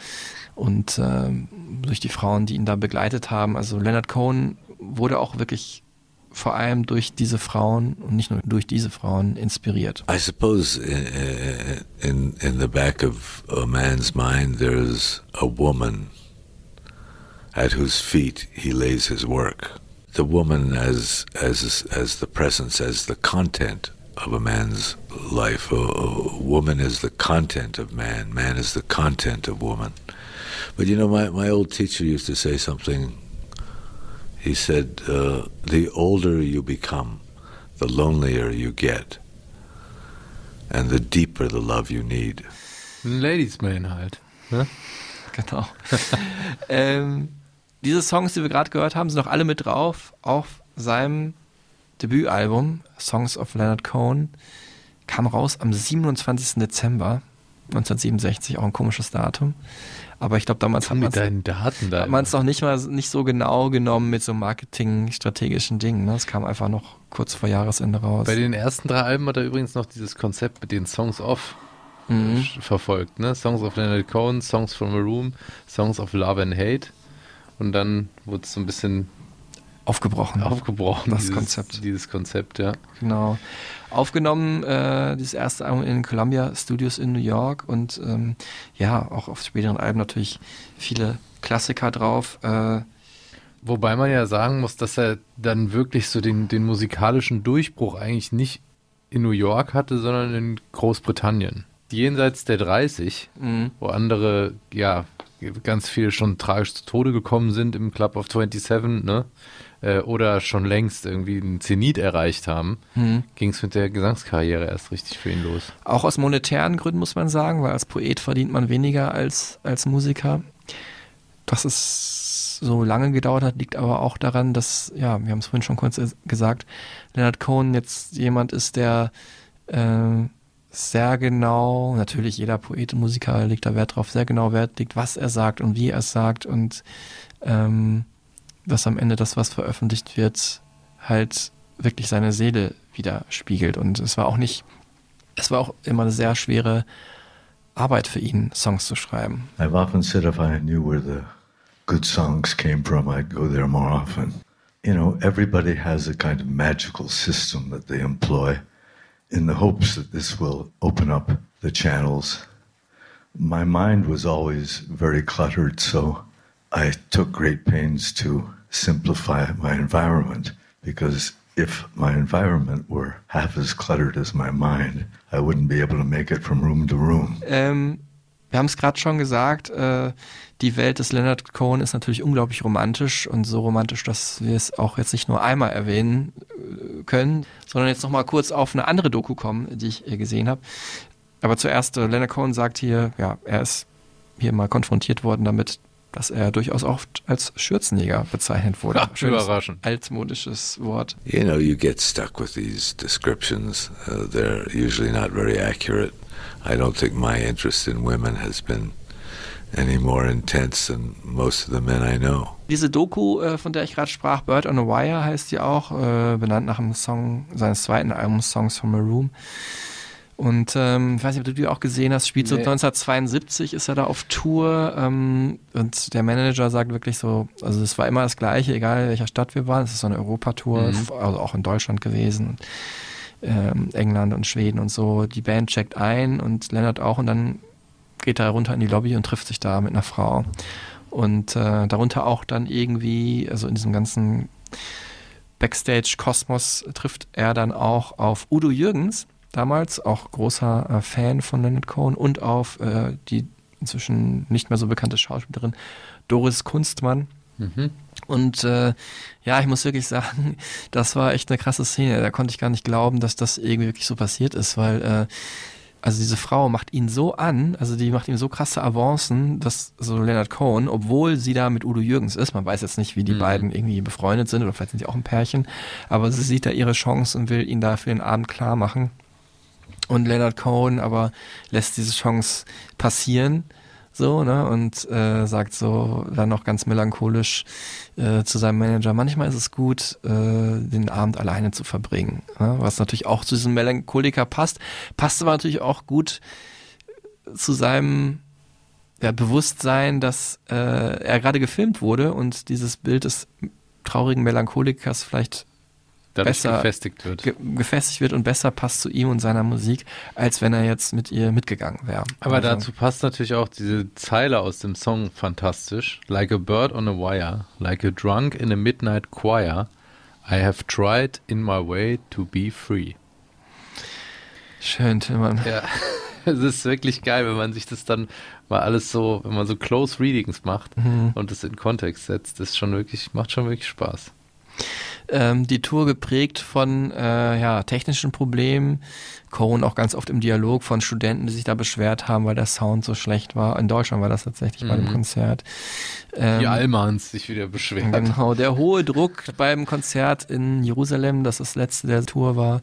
[SPEAKER 8] und äh, durch die Frauen, die ihn da begleitet haben. Also Leonard Cohen wurde auch wirklich vor allem durch diese Frauen und nicht nur durch diese Frauen inspiriert.
[SPEAKER 6] I suppose in, in, in the back of a man's mind there's a woman at whose feet he lays his work. The woman as as as the presence, as the content of a man's life. A, a woman is the content of man. Man is the content of woman. But you know, my, my old teacher used to say something. He said, uh, The older you become, the lonelier you get, and the deeper the love you need.
[SPEAKER 7] Ladies Man halt. Ne?
[SPEAKER 8] Genau. ähm, diese Songs, die wir gerade gehört haben, sind noch alle mit drauf auf seinem Debütalbum Songs of Leonard Cohen. Kam raus am 27. Dezember 1967, auch ein komisches Datum. Aber ich glaube, damals hat
[SPEAKER 7] deinen Daten da.
[SPEAKER 8] man es noch nicht mal nicht so genau genommen mit so marketingstrategischen Dingen. Ne? Es kam einfach noch kurz vor Jahresende raus.
[SPEAKER 7] Bei den ersten drei Alben hat er übrigens noch dieses Konzept mit den Songs of
[SPEAKER 8] Mhm.
[SPEAKER 7] verfolgt. Ne? Songs of Leonard Cohen, Songs from a Room, Songs of Love and Hate. Und dann wurde es so ein bisschen
[SPEAKER 8] aufgebrochen.
[SPEAKER 7] aufgebrochen,
[SPEAKER 8] Das
[SPEAKER 7] dieses,
[SPEAKER 8] Konzept.
[SPEAKER 7] Dieses Konzept, ja.
[SPEAKER 8] Genau. Aufgenommen, äh, dieses erste Album in Columbia Studios in New York und ähm, ja, auch auf späteren Alben natürlich viele Klassiker drauf. Äh,
[SPEAKER 7] Wobei man ja sagen muss, dass er dann wirklich so den, den musikalischen Durchbruch eigentlich nicht in New York hatte, sondern in Großbritannien. Jenseits der 30,
[SPEAKER 8] Mhm.
[SPEAKER 7] wo andere, ja, ganz viele schon tragisch zu Tode gekommen sind im Club of 27, ne? Äh, oder schon längst irgendwie einen Zenit erreicht haben,
[SPEAKER 8] Mhm.
[SPEAKER 7] ging es mit der Gesangskarriere erst richtig für ihn los.
[SPEAKER 8] Auch aus monetären Gründen muss man sagen, weil als Poet verdient man weniger als als Musiker. Dass es so lange gedauert hat, liegt aber auch daran, dass, ja, wir haben es vorhin schon kurz gesagt, Leonard Cohen jetzt jemand ist, der äh, sehr genau, natürlich jeder Poet und Musiker legt da Wert drauf, sehr genau Wert legt, was er sagt und wie er es sagt und ähm, dass am Ende das, was veröffentlicht wird, halt wirklich seine Seele widerspiegelt. Und es war auch nicht, es war auch immer eine sehr schwere Arbeit für ihn, Songs zu schreiben.
[SPEAKER 9] I've often said if I knew where the good songs came from, I'd go there more often. You know, everybody has a kind of magical system that they employ in the hopes that this will open up the channels. My mind was always very cluttered, so I took great pains to simplify my environment because if my environment were half as cluttered as my mind, I wouldn't be able to make it from room to room.
[SPEAKER 8] Ähm, wir haben es gerade schon gesagt, äh, die Welt des Leonard Cohen ist natürlich unglaublich romantisch und so romantisch, dass wir es auch jetzt nicht nur einmal erwähnen äh, können, sondern jetzt nochmal kurz auf eine andere Doku kommen, die ich äh, gesehen habe. Aber zuerst, äh, Leonard Cohen sagt hier, ja, er ist hier mal konfrontiert worden damit, dass er durchaus oft als Schürzenjäger bezeichnet wurde.
[SPEAKER 7] Ach,
[SPEAKER 8] Schönes
[SPEAKER 7] überraschend.
[SPEAKER 8] altmodisches Wort.
[SPEAKER 6] You know, you get stuck with these descriptions. Uh, they're usually not very accurate. I don't think my interest in women has been any more intense than most of the men I know.
[SPEAKER 8] Diese Doku, äh, von der ich gerade sprach, Bird on a Wire heißt die auch, äh, benannt nach dem Song seines zweiten Albums Songs from a Room. Und ähm, ich weiß nicht, ob du die auch gesehen hast, spielt so
[SPEAKER 7] Nee.
[SPEAKER 8] 1972, ist er da auf Tour ähm, und der Manager sagt wirklich so, also es war immer das Gleiche, egal in welcher Stadt wir waren, es ist so eine Europatour,
[SPEAKER 7] Mhm.
[SPEAKER 8] also auch in Deutschland gewesen, ähm, England und Schweden und so. Die Band checkt ein und Leonard auch und dann geht er runter in die Lobby und trifft sich da mit einer Frau. Und äh, darunter auch dann irgendwie, also in diesem ganzen Backstage-Kosmos trifft er dann auch auf Udo Jürgens. Damals, auch großer äh, Fan von Leonard Cohen und auf äh, die inzwischen nicht mehr so bekannte Schauspielerin Doris Kunstmann.
[SPEAKER 7] Mhm.
[SPEAKER 8] Und äh, ja, ich muss wirklich sagen, das war echt eine krasse Szene. Da konnte ich gar nicht glauben, dass das irgendwie wirklich so passiert ist, weil äh, also diese Frau macht ihn so an, also die macht ihm so krasse Avancen, dass so Leonard Cohen, obwohl sie da mit Udo Jürgens ist, man weiß jetzt nicht, wie die
[SPEAKER 7] Mhm.
[SPEAKER 8] beiden irgendwie befreundet sind oder vielleicht sind sie auch ein Pärchen, aber sie sieht da ihre Chance und will ihn da für den Abend klar machen. Und Leonard Cohen aber lässt diese Chance passieren, so, ne, und äh, sagt so dann noch ganz melancholisch äh, zu seinem Manager, manchmal ist es gut, äh, den Abend alleine zu verbringen. Ne? Was natürlich auch zu diesem Melancholiker passt. Passt aber natürlich auch gut zu seinem ja, Bewusstsein, dass äh, er gerade gefilmt wurde und dieses Bild des traurigen Melancholikers vielleicht
[SPEAKER 7] Dadurch
[SPEAKER 8] besser
[SPEAKER 7] gefestigt wird.
[SPEAKER 8] Ge gefestigt wird und besser passt zu ihm und seiner Musik, als wenn er jetzt mit ihr mitgegangen wäre.
[SPEAKER 7] Aber
[SPEAKER 8] Also,
[SPEAKER 7] dazu passt natürlich auch diese Zeile aus dem Song fantastisch. Like a bird on a wire, like a drunk in a midnight choir, I have tried in my way to be free.
[SPEAKER 8] Schön, Tillmann.
[SPEAKER 7] Ja, es ist wirklich geil, wenn man sich das dann mal alles so, wenn man so Close Readings macht
[SPEAKER 8] Mhm.
[SPEAKER 7] und das in Kontext setzt, das ist schon wirklich, macht schon wirklich Spaß.
[SPEAKER 8] Ähm, die Tour geprägt von äh, ja, technischen Problemen. Cohen auch ganz oft im Dialog von Studenten, die sich da beschwert haben, weil der Sound so schlecht war. In Deutschland war das tatsächlich bei dem
[SPEAKER 7] Mhm.
[SPEAKER 8] Konzert. Ähm,
[SPEAKER 7] Die Almans sich wieder beschweren.
[SPEAKER 8] Genau, der hohe Druck beim Konzert in Jerusalem, das das letzte der Tour war.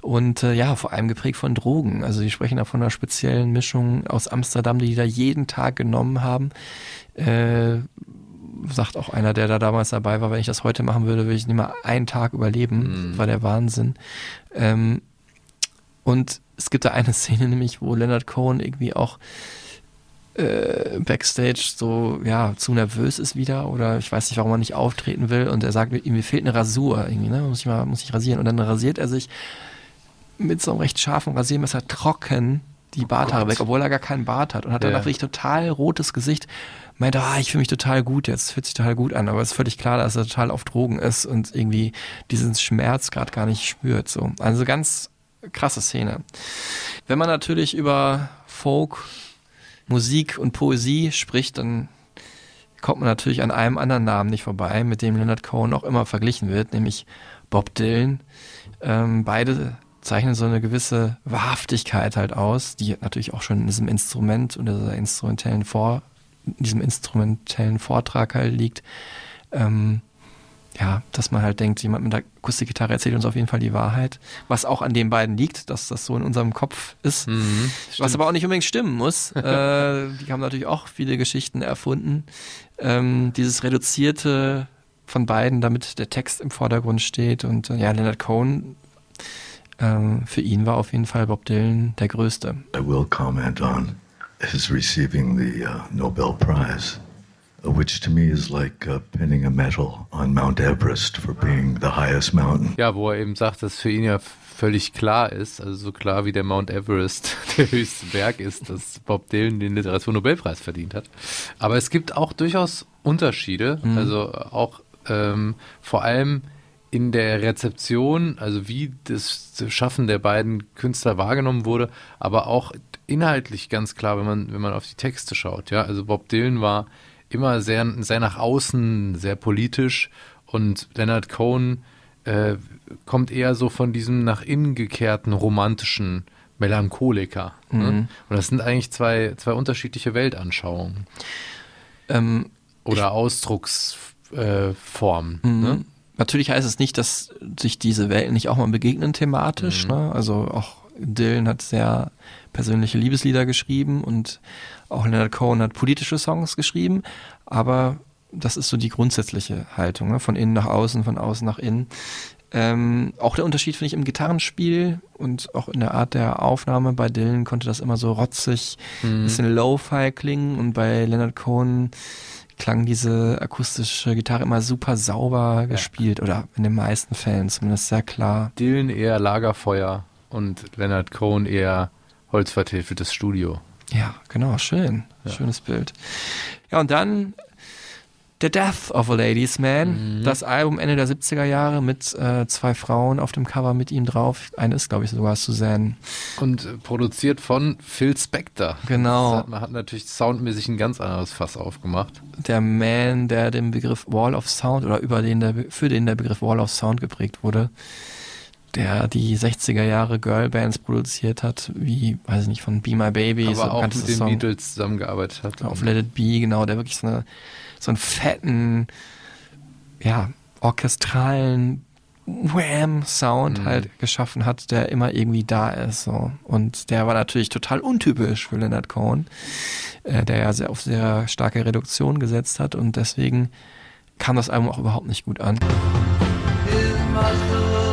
[SPEAKER 8] Und äh, ja, vor allem geprägt von Drogen. Also die sprechen da von einer speziellen Mischung aus Amsterdam, die die da jeden Tag genommen haben. Äh, sagt auch einer, der da damals dabei war, wenn ich das heute machen würde, würde ich nicht mal einen Tag überleben. Das war der Wahnsinn. Ähm, und es gibt da eine Szene nämlich, wo Leonard Cohen irgendwie auch äh, Backstage so, ja, zu nervös ist wieder oder ich weiß nicht, warum er nicht auftreten will und er sagt, ihm fehlt eine Rasur irgendwie, ne, muss ich mal, muss ich rasieren und dann rasiert er sich mit so einem recht scharfen Rasiermesser trocken die Barthaare weg, obwohl er gar keinen Bart hat und hat
[SPEAKER 7] Ja.
[SPEAKER 8] danach wirklich total rotes Gesicht. Meinte, ah, ich fühle mich total gut jetzt, fühlt sich total gut an, aber es ist völlig klar, dass er total auf Drogen ist und irgendwie diesen Schmerz gerade gar nicht spürt. So. Also ganz krasse Szene. Wenn man natürlich über Folk, Musik und Poesie spricht, dann kommt man natürlich an einem anderen Namen nicht vorbei, mit dem Leonard Cohen auch immer verglichen wird, nämlich Bob Dylan. Ähm, beide zeichnen so eine gewisse Wahrhaftigkeit halt aus, die natürlich auch schon in diesem Instrument und dieser instrumentellen Vor, diesem instrumentellen Vortrag halt liegt. Ähm, ja, dass man halt denkt, jemand mit der Akustikgitarre erzählt uns auf jeden Fall die Wahrheit, was auch an den beiden liegt, dass das so in unserem Kopf ist, was aber auch nicht unbedingt stimmen muss. äh, die haben natürlich auch viele Geschichten erfunden. Ähm, dieses reduzierte von beiden, damit der Text im Vordergrund steht und äh, ja, Leonard Cohen, ähm, für ihn war auf jeden Fall Bob Dylan der Größte.
[SPEAKER 9] I will comment on his receiving the uh, Nobel Prize, which to me is like uh, pinning a medal on Mount Everest for being the highest mountain.
[SPEAKER 7] Ja, wo er eben sagt, dass für ihn ja völlig klar ist, also so klar wie der Mount Everest der höchste Berg ist, dass Bob Dylan den Literaturnobelpreis verdient hat. Aber es gibt auch durchaus Unterschiede,
[SPEAKER 8] Mhm.
[SPEAKER 7] also auch ähm, vor allem in der Rezeption, also wie das Schaffen der beiden Künstler wahrgenommen wurde, aber auch inhaltlich ganz klar, wenn man, wenn man auf die Texte schaut. Ja, also Bob Dylan war immer sehr, sehr nach außen, sehr politisch und Leonard Cohen äh, kommt eher so von diesem nach innen gekehrten romantischen Melancholiker. Ne?
[SPEAKER 8] Mhm.
[SPEAKER 7] Und das sind eigentlich zwei, zwei unterschiedliche Weltanschauungen.
[SPEAKER 8] Ähm,
[SPEAKER 7] Oder Ausdrucksformen. Äh,
[SPEAKER 8] Mhm.
[SPEAKER 7] ne?
[SPEAKER 8] Natürlich heißt es nicht, dass sich diese Welten nicht auch mal begegnen thematisch.
[SPEAKER 7] Mhm.
[SPEAKER 8] Ne? Also auch Dylan hat sehr persönliche Liebeslieder geschrieben und auch Leonard Cohen hat politische Songs geschrieben, aber das ist so die grundsätzliche Haltung, ne? von innen nach außen, von außen nach innen. Ähm, auch der Unterschied finde ich im Gitarrenspiel und auch in der Art der Aufnahme. Bei Dylan konnte das immer so rotzig,
[SPEAKER 7] Mhm.
[SPEAKER 8] bisschen Lo-Fi klingen und bei Leonard Cohen klang diese akustische Gitarre immer super sauber gespielt oder in den meisten Fällen zumindest sehr klar.
[SPEAKER 7] Dylan eher Lagerfeuer und Leonard Cohen eher holzvertäfeltes Studio.
[SPEAKER 8] Ja, genau, schön. Schönes Bild. Ja, und dann The Death of a Ladies Man, das Album Ende der 70er Jahre mit äh, zwei Frauen auf dem Cover mit ihm drauf. Eine ist, glaube ich, sogar Suzanne.
[SPEAKER 7] Und äh, produziert von Phil Spector.
[SPEAKER 8] Genau.
[SPEAKER 7] Hat, man hat natürlich soundmäßig ein ganz anderes Fass aufgemacht.
[SPEAKER 8] Der Man, der den Begriff Wall of Sound oder über den der, für den der Begriff Wall of Sound geprägt wurde, der die 60er Jahre Girlbands produziert hat, wie, weiß ich nicht, von Be My Baby,
[SPEAKER 7] Aber
[SPEAKER 8] so
[SPEAKER 7] auch mit den
[SPEAKER 8] Song.
[SPEAKER 7] Beatles zusammengearbeitet hat.
[SPEAKER 8] auf Let It Be, genau, der wirklich so, eine, so einen fetten, ja, orchestralen Wham-Sound
[SPEAKER 7] Mhm.
[SPEAKER 8] halt geschaffen hat, der immer irgendwie da ist. So. Und der war natürlich total untypisch für Leonard Cohen, äh, der ja sehr auf sehr starke Reduktion gesetzt hat und deswegen kam das Album auch überhaupt nicht gut an.
[SPEAKER 2] His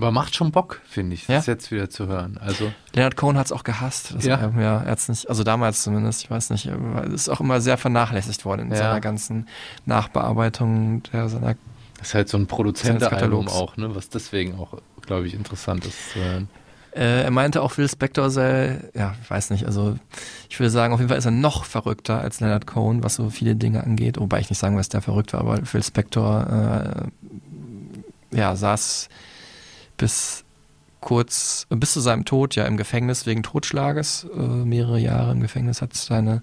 [SPEAKER 7] Aber macht schon Bock, finde ich, das jetzt wieder zu hören. Also
[SPEAKER 8] Leonard Cohen hat es auch gehasst. Das
[SPEAKER 7] Ja?
[SPEAKER 8] Album, ja, er nicht, also damals zumindest, ich weiß nicht, es ist auch immer sehr vernachlässigt worden in
[SPEAKER 7] Ja.
[SPEAKER 8] seiner ganzen Nachbearbeitung der seiner
[SPEAKER 7] das ist halt so ein Produzentenalbum auch, ne? was deswegen auch, glaube ich, interessant ist zu hören.
[SPEAKER 8] Äh, er meinte auch, Phil Spector sei, ja, ich weiß nicht, also ich würde sagen, auf jeden Fall ist er noch verrückter als Leonard Cohen, was so viele Dinge angeht, wobei ich nicht sagen will, dass der verrückt war, aber Phil Spector, äh, ja, saß bis kurz, bis zu seinem Tod ja im Gefängnis wegen Totschlages, äh, mehrere Jahre im Gefängnis hat seine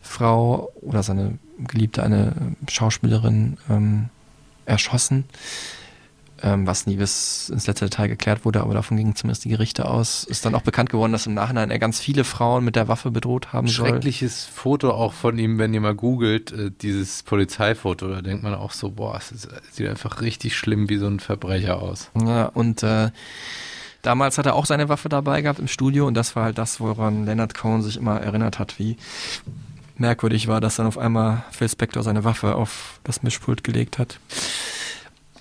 [SPEAKER 8] Frau oder seine Geliebte, eine Schauspielerin, ähm, erschossen ähm, was nie bis ins letzte Detail geklärt wurde, aber davon gingen zumindest die Gerichte aus. Ist dann auch bekannt geworden, dass im Nachhinein er ganz viele Frauen mit der Waffe bedroht haben soll.
[SPEAKER 7] Schreckliches Foto auch von ihm, wenn ihr mal googelt, äh, dieses Polizeifoto, da denkt man auch so, boah, es ist, es sieht einfach richtig schlimm wie so ein Verbrecher aus.
[SPEAKER 8] Ja, und äh, damals hat er auch seine Waffe dabei gehabt im Studio und das war halt das, woran Leonard Cohen sich immer erinnert hat, wie merkwürdig war, dass dann auf einmal Phil Spector seine Waffe auf das Mischpult gelegt hat.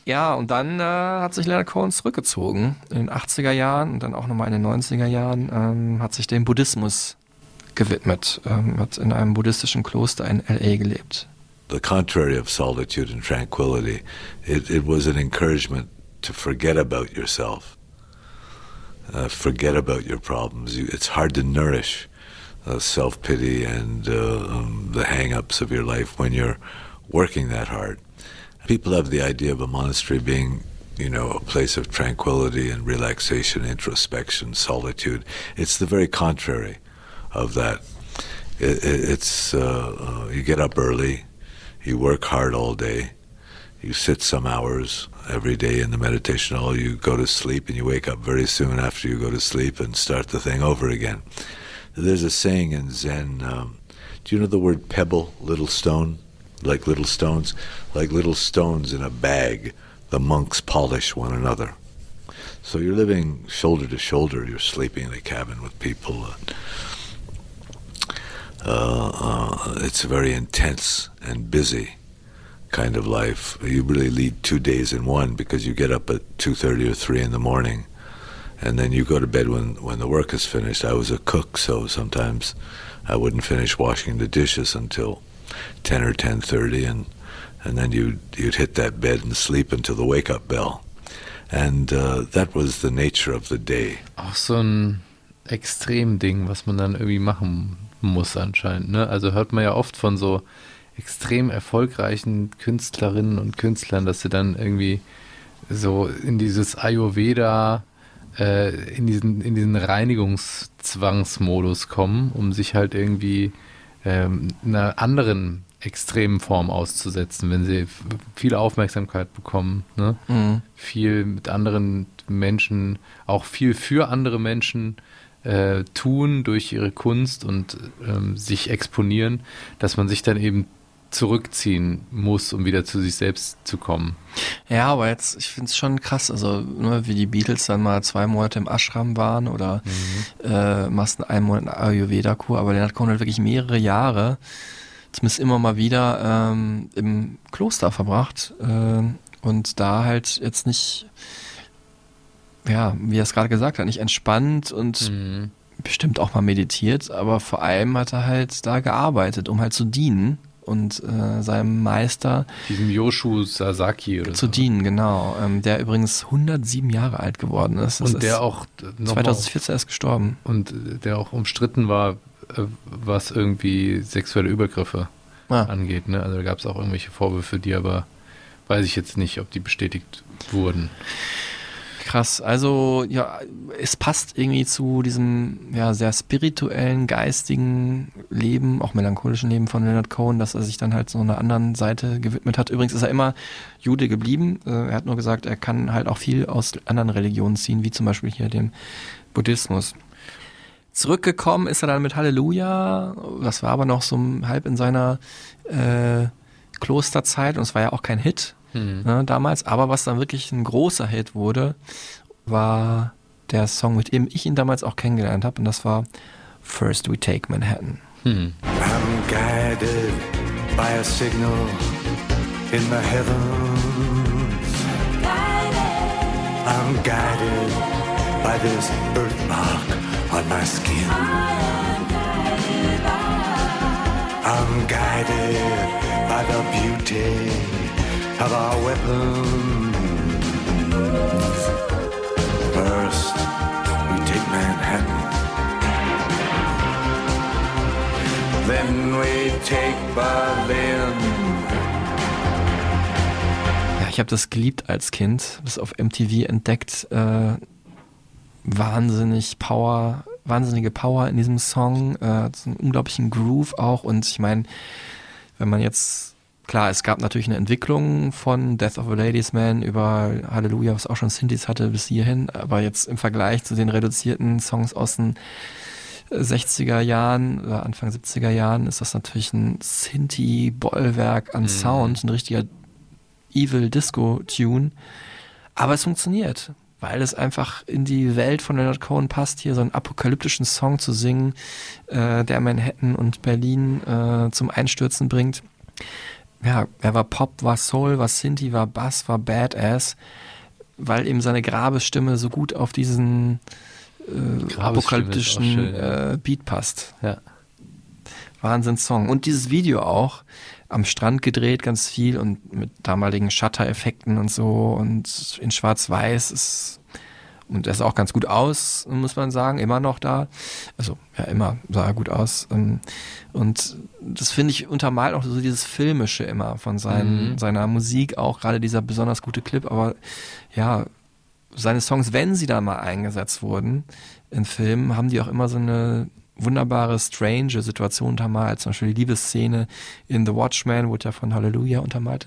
[SPEAKER 8] Ja, und dann äh, hat sich Leonard Cohen zurückgezogen in den 80er Jahren und dann auch nochmal in den 90er Jahren, ähm, hat sich dem Buddhismus gewidmet, ähm, hat in einem buddhistischen Kloster in L.A. gelebt.
[SPEAKER 6] the contrary of solitude and tranquility. It, it was an encouragement to forget about yourself, uh, forget about your problems. You, it's hard to nourish uh, self pity and uh, um, the hang ups of your life when you're working that hard. People have the idea of a monastery being you know, a place of tranquility and relaxation, introspection, solitude. It's the very contrary of that. It, it, it's uh, uh, you get up early, you work hard all day, you sit some hours every day in the meditation hall, you go to sleep, and you wake up very soon after you go to sleep and start the thing over again. There's a saying in Zen. Um, do you know the word pebble, little stone, like little stones, like little stones in a bag? The monks polish one another. So you're living shoulder to shoulder. You're sleeping in a cabin with people. Uh, uh, it's a very intense and busy kind of life. You really lead two days in one because you get up at two thirty or three in the morning, and then you go to bed when when the work is finished. I was a cook, so sometimes I wouldn't finish washing the dishes until ten or ten thirty, and and then you'd you'd hit that bed and sleep until the wake up bell, and uh, that was the nature of the day.
[SPEAKER 7] Auch so ein Extremding, was man dann irgendwie machen muss anscheinend. Ne? Also hört man ja oft von so extrem erfolgreichen Künstlerinnen und Künstlern, dass sie dann irgendwie so in dieses Ayurveda, äh, in diesen, in diesen Reinigungszwangsmodus kommen, um sich halt irgendwie ähm, einer anderen extremen Form auszusetzen, wenn sie viel Aufmerksamkeit bekommen, ne?
[SPEAKER 8] Mhm.
[SPEAKER 7] viel mit anderen Menschen, auch viel für andere Menschen äh, tun durch ihre Kunst und ähm, sich exponieren, dass man sich dann eben zurückziehen muss, um wieder zu sich selbst zu kommen.
[SPEAKER 8] Ja, aber jetzt, ich finde es schon krass, also ne, wie die Beatles dann mal zwei Monate im Ashram waren oder äh, machst einen Monat eine Ayurveda-Kur, aber Leonard Cohen hat wirklich mehrere Jahre, zumindest immer mal wieder, ähm, im Kloster verbracht äh, und da halt jetzt nicht, ja, wie er es gerade gesagt hat, nicht entspannt und bestimmt auch mal meditiert, aber vor allem hat er halt da gearbeitet, um halt zu dienen und äh, seinem Meister
[SPEAKER 7] Diesem Yoshu Sasaki oder
[SPEAKER 8] zu
[SPEAKER 7] so.
[SPEAKER 8] dienen, genau. Ähm, der übrigens 107 Jahre alt geworden ist. Das
[SPEAKER 7] Und
[SPEAKER 8] ist
[SPEAKER 7] der auch noch
[SPEAKER 8] 2014 erst gestorben.
[SPEAKER 7] Und äh, der auch umstritten war, äh, was irgendwie sexuelle Übergriffe
[SPEAKER 8] Ah.
[SPEAKER 7] angeht. Ne? Also da gab es auch irgendwelche Vorwürfe, die aber weiß ich jetzt nicht, ob die bestätigt wurden.
[SPEAKER 8] Krass, also ja, es passt irgendwie zu diesem ja sehr spirituellen, geistigen Leben, auch melancholischen Leben von Leonard Cohen, dass er sich dann halt so einer anderen Seite gewidmet hat. Übrigens ist er immer Jude geblieben. Äh, Er hat nur gesagt, er kann halt auch viel aus anderen Religionen ziehen, wie zum Beispiel hier dem Buddhismus. Zurückgekommen ist er dann mit Halleluja. Das war aber noch so halb in seiner äh, Klosterzeit und es war ja auch kein Hit
[SPEAKER 7] Mhm.
[SPEAKER 8] ne, damals. Aber was dann wirklich ein großer Hit wurde, war der Song, mit dem ich ihn damals auch kennengelernt habe und das war First We Take Manhattan.
[SPEAKER 7] Hm.
[SPEAKER 14] I'm guided by a signal in the heavens. I'm guided by this birthmark on my skin. I'm guided by the beauty of our weapons. First, we take Manhattan. Then we take Berlin.
[SPEAKER 8] Ja, ich habe das geliebt als Kind, das auf MTV entdeckt. Äh, wahnsinnig Power, wahnsinnige Power in diesem Song, äh, so einen unglaublichen Groove auch. Und ich meine, wenn man jetzt, klar, es gab natürlich eine Entwicklung von Death of a Ladies Man über Halleluja, was auch schon Synthes hatte bis hierhin, aber jetzt im Vergleich zu den reduzierten Songs aus den 60er Jahren oder Anfang 70er Jahren ist das natürlich ein Synthi-Bollwerk an Sound, ein richtiger Evil Disco-Tune. Aber es funktioniert, weil es einfach in die Welt von Leonard Cohen passt, hier so einen apokalyptischen Song zu singen, äh, der Manhattan und Berlin äh, zum Einstürzen bringt. Ja, er war Pop, war Soul, war Synthi, war Bass, war Badass, weil eben seine Grabesstimme so gut auf diesen äh, apokalyptischen
[SPEAKER 7] schön,
[SPEAKER 8] äh, Beat passt.
[SPEAKER 7] Ja.
[SPEAKER 8] Wahnsinn-Song. Und dieses Video auch am Strand gedreht, ganz viel und mit damaligen Shutter-Effekten und so und in Schwarz-Weiß ist und er sah auch ganz gut aus, muss man sagen, immer noch da. Also, ja, immer sah er gut aus. Ähm, Und das finde ich untermalt auch so dieses Filmische immer von seinen,
[SPEAKER 7] Mhm.
[SPEAKER 8] seiner Musik, auch gerade dieser besonders gute Clip, aber ja, seine Songs, wenn sie da mal eingesetzt wurden in Filmen, haben die auch immer so eine wunderbare, strange Situation untermalt. Zum Beispiel die Liebesszene in The Watchmen wurde ja von Hallelujah untermalt.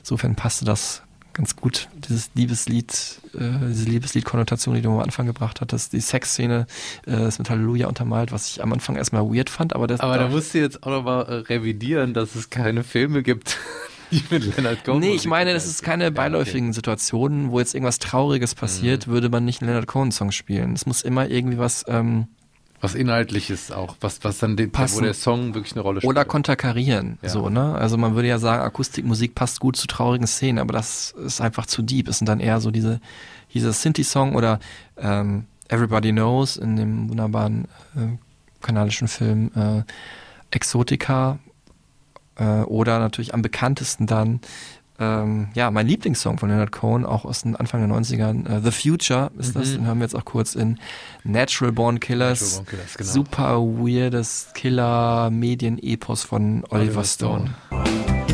[SPEAKER 8] Insofern passte das ganz gut, dieses Liebeslied, äh, diese Liebeslied-Konnotation, die du am Anfang gebracht hattest. Die Sexszene äh, ist mit Halleluja untermalt, was ich am Anfang erstmal weird fand, aber das
[SPEAKER 7] Aber da musst du jetzt auch nochmal äh, revidieren, dass es keine Filme gibt, die mit Leonard Cohen.
[SPEAKER 8] Nee, ich meine, das ist keine beiläufigen Situationen, wo jetzt irgendwas Trauriges passiert, würde man nicht einen Leonard Cohen-Song spielen. Es muss immer irgendwie was ähm,
[SPEAKER 7] Was Inhaltliches auch, was, was dann den, wo
[SPEAKER 8] Passen.
[SPEAKER 7] der Song wirklich eine Rolle spielt.
[SPEAKER 8] oder konterkarieren.
[SPEAKER 7] Ja.
[SPEAKER 8] So, ne? Also man würde ja sagen, Akustikmusik passt gut zu traurigen Szenen, aber das ist einfach zu deep. Es sind dann eher so diese, dieser Synthi-Song oder ähm, Everybody Knows in dem wunderbaren äh, kanadischen Film äh, Exotica äh, oder natürlich am bekanntesten dann ähm, ja, mein Lieblingssong von Leonard Cohen, auch aus den Anfang der 90ern, äh, The Future ist das,
[SPEAKER 7] Mhm.
[SPEAKER 8] den hören wir jetzt auch kurz in Natural Born Killers.
[SPEAKER 7] Natural Born Killers, genau.
[SPEAKER 8] Super weirdes Killer-Medien-Epos von Oliver,
[SPEAKER 7] Oliver
[SPEAKER 8] Stone.
[SPEAKER 14] The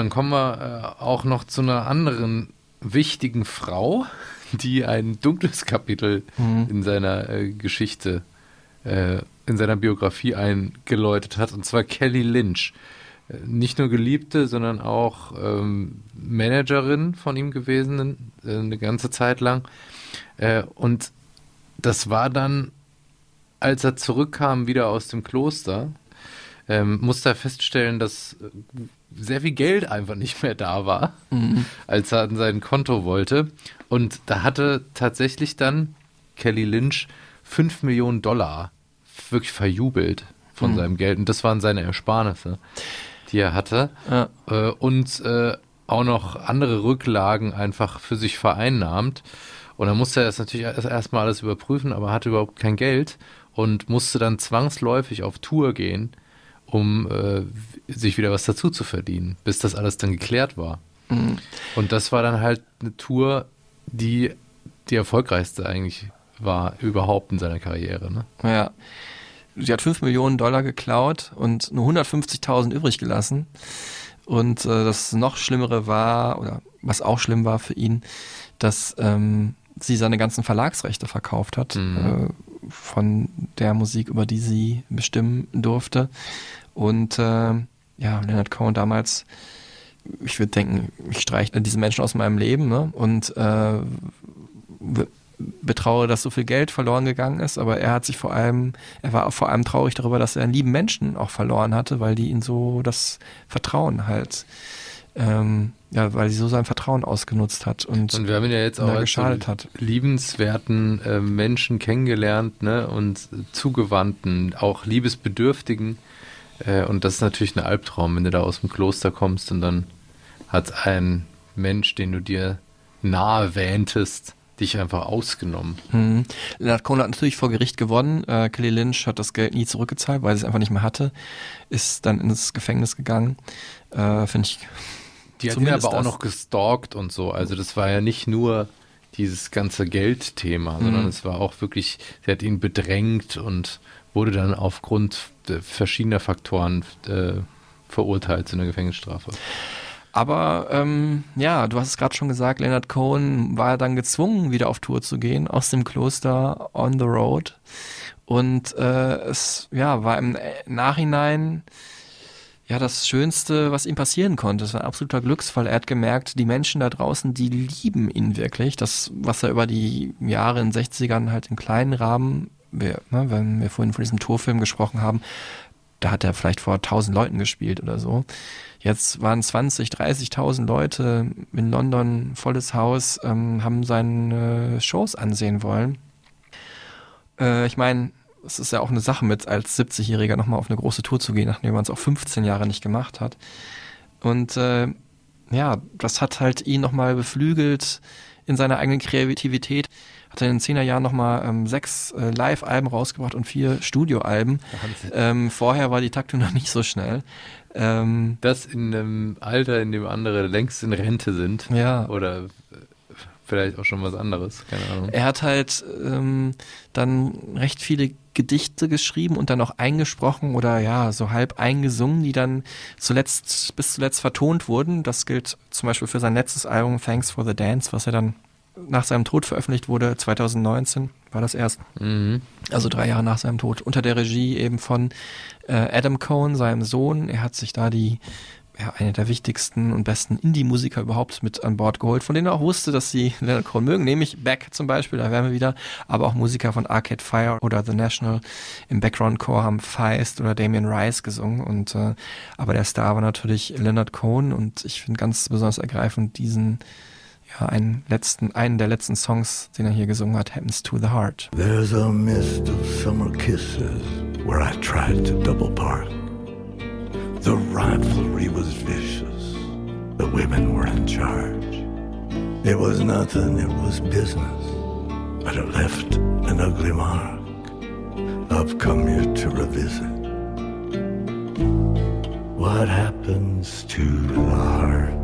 [SPEAKER 7] dann kommen wir äh, auch noch zu einer anderen wichtigen Frau, die ein dunkles Kapitel
[SPEAKER 8] Mhm.
[SPEAKER 7] in seiner äh, Geschichte, äh, in seiner Biografie eingeläutet hat, und zwar Kelly Lynch. äh, nicht nur Geliebte, sondern auch ähm, Managerin von ihm gewesen, äh, eine ganze Zeit lang. Äh, und das war dann, als er zurückkam wieder aus dem Kloster, ähm, musste er feststellen, dass sehr viel Geld einfach nicht mehr da war,
[SPEAKER 8] Mhm.
[SPEAKER 7] als er an sein Konto wollte. Und da hatte tatsächlich dann Kelly Lynch 5 Millionen Dollar wirklich verjubelt von
[SPEAKER 8] Mhm.
[SPEAKER 7] seinem Geld. Und das waren seine Ersparnisse, die er hatte.
[SPEAKER 8] Ja.
[SPEAKER 7] Äh, und äh, auch noch andere Rücklagen einfach für sich vereinnahmt. Und dann musste er das natürlich erst- erstmal alles überprüfen, aber hatte überhaupt kein Geld und musste dann zwangsläufig auf Tour gehen, um äh, sich wieder was dazu zu verdienen, bis das alles dann geklärt war.
[SPEAKER 8] Mhm.
[SPEAKER 7] Und das war dann halt eine Tour, die die erfolgreichste eigentlich war überhaupt in seiner Karriere. Ne?
[SPEAKER 8] Ja. Sie hat 5 Millionen Dollar geklaut und nur 150.000 übrig gelassen. Und äh, das noch Schlimmere war, oder was auch schlimm war für ihn, dass ähm, sie seine ganzen Verlagsrechte verkauft hat
[SPEAKER 7] Mhm.
[SPEAKER 8] äh, von der Musik, über die sie bestimmen durfte. Und äh, ja, Leonard Cohen damals, ich würde denken, ich streiche diesen Menschen aus meinem Leben ne? und äh, be- betraue, dass so viel Geld verloren gegangen ist, aber er hat sich vor allem, er war vor allem traurig darüber, dass er einen lieben Menschen auch verloren hatte, weil die ihn so das Vertrauen halt, ähm, ja, weil sie so sein Vertrauen ausgenutzt hat und,
[SPEAKER 7] Und wir haben ihn ja jetzt auch als
[SPEAKER 8] geschadet hat.
[SPEAKER 7] liebenswerten äh, Menschen kennengelernt, ne? Und zugewandten, auch liebesbedürftigen. Äh, und das ist natürlich ein Albtraum, wenn du da aus dem Kloster kommst und dann hat ein Mensch, den du dir nahe wähntest, dich einfach ausgenommen.
[SPEAKER 8] Mhm. Leonard Cohen hat natürlich vor Gericht gewonnen. Äh, Kelly Lynch hat das Geld nie zurückgezahlt, weil sie es einfach nicht mehr hatte. Ist dann ins Gefängnis gegangen. Äh, Finde ich.
[SPEAKER 7] Die hat ihn aber auch noch gestalkt und so. Also das war ja nicht nur dieses ganze Geldthema, sondern
[SPEAKER 8] Mhm.
[SPEAKER 7] es war auch wirklich, sie hat ihn bedrängt und wurde dann aufgrund verschiedener Faktoren äh, verurteilt zu einer Gefängnisstrafe.
[SPEAKER 8] Aber ähm, ja, du hast es gerade schon gesagt, Leonard Cohen war dann gezwungen, wieder auf Tour zu gehen, aus dem Kloster on the road. Und äh, es ja, war im Nachhinein ja das Schönste, was ihm passieren konnte. Es war ein absoluter Glücksfall. Er hat gemerkt, die Menschen da draußen, die lieben ihn wirklich. Das, was er über die Jahre in den 60ern halt im kleinen Rahmen, wir, ne, wenn wir vorhin von diesem Torfilm gesprochen haben, da hat er vielleicht vor 1000 Leuten gespielt oder so. Jetzt waren 20, 30.000 Leute in London, volles Haus, ähm, haben seine Shows ansehen wollen. Äh, ich meine, es ist ja auch eine Sache mit als 70-Jähriger nochmal auf eine große Tour zu gehen, nachdem man es auch 15 Jahre nicht gemacht hat. Und äh, ja, das hat halt ihn nochmal beflügelt in seiner eigenen Kreativität. Hat er in den 10er Jahren nochmal ähm, sechs äh, Live-Alben rausgebracht und vier Studioalben. Ähm, vorher war die Taktung noch nicht so schnell. Ähm,
[SPEAKER 7] Das in einem Alter, in dem andere längst in Rente sind.
[SPEAKER 8] Ja.
[SPEAKER 7] Oder äh, vielleicht auch schon was anderes, keine Ahnung.
[SPEAKER 8] Er hat halt ähm, dann recht viele Gedichte geschrieben und dann auch eingesprochen oder ja, so halb eingesungen, die dann zuletzt, bis zuletzt vertont wurden. Das gilt zum Beispiel für sein letztes Album Thanks for the Dance, was er dann nach seinem Tod veröffentlicht wurde, 2019 war das erst.
[SPEAKER 7] Mhm.
[SPEAKER 8] Also drei Jahre nach seinem Tod, unter der Regie eben von äh, Adam Cohen, seinem Sohn. Er hat sich da die ja, eine der wichtigsten und besten Indie-Musiker überhaupt mit an Bord geholt, von denen er auch wusste, dass sie Leonard Cohen mögen, nämlich Beck zum Beispiel, da wären wir wieder, aber auch Musiker von Arcade Fire oder The National im Background-Chor haben Feist oder Damien Rice gesungen und äh, aber der Star war natürlich Leonard Cohen und ich finde ganz besonders ergreifend diesen ja, einen letzten, einen der letzten Songs, den er hier gesungen hat, Happens to the Heart.
[SPEAKER 6] There's a mist of summer kisses where I tried to double park. The rivalry was vicious. The women were in charge. It was nothing, it was business. But it left an ugly mark. I've come here to revisit. What happens to the heart?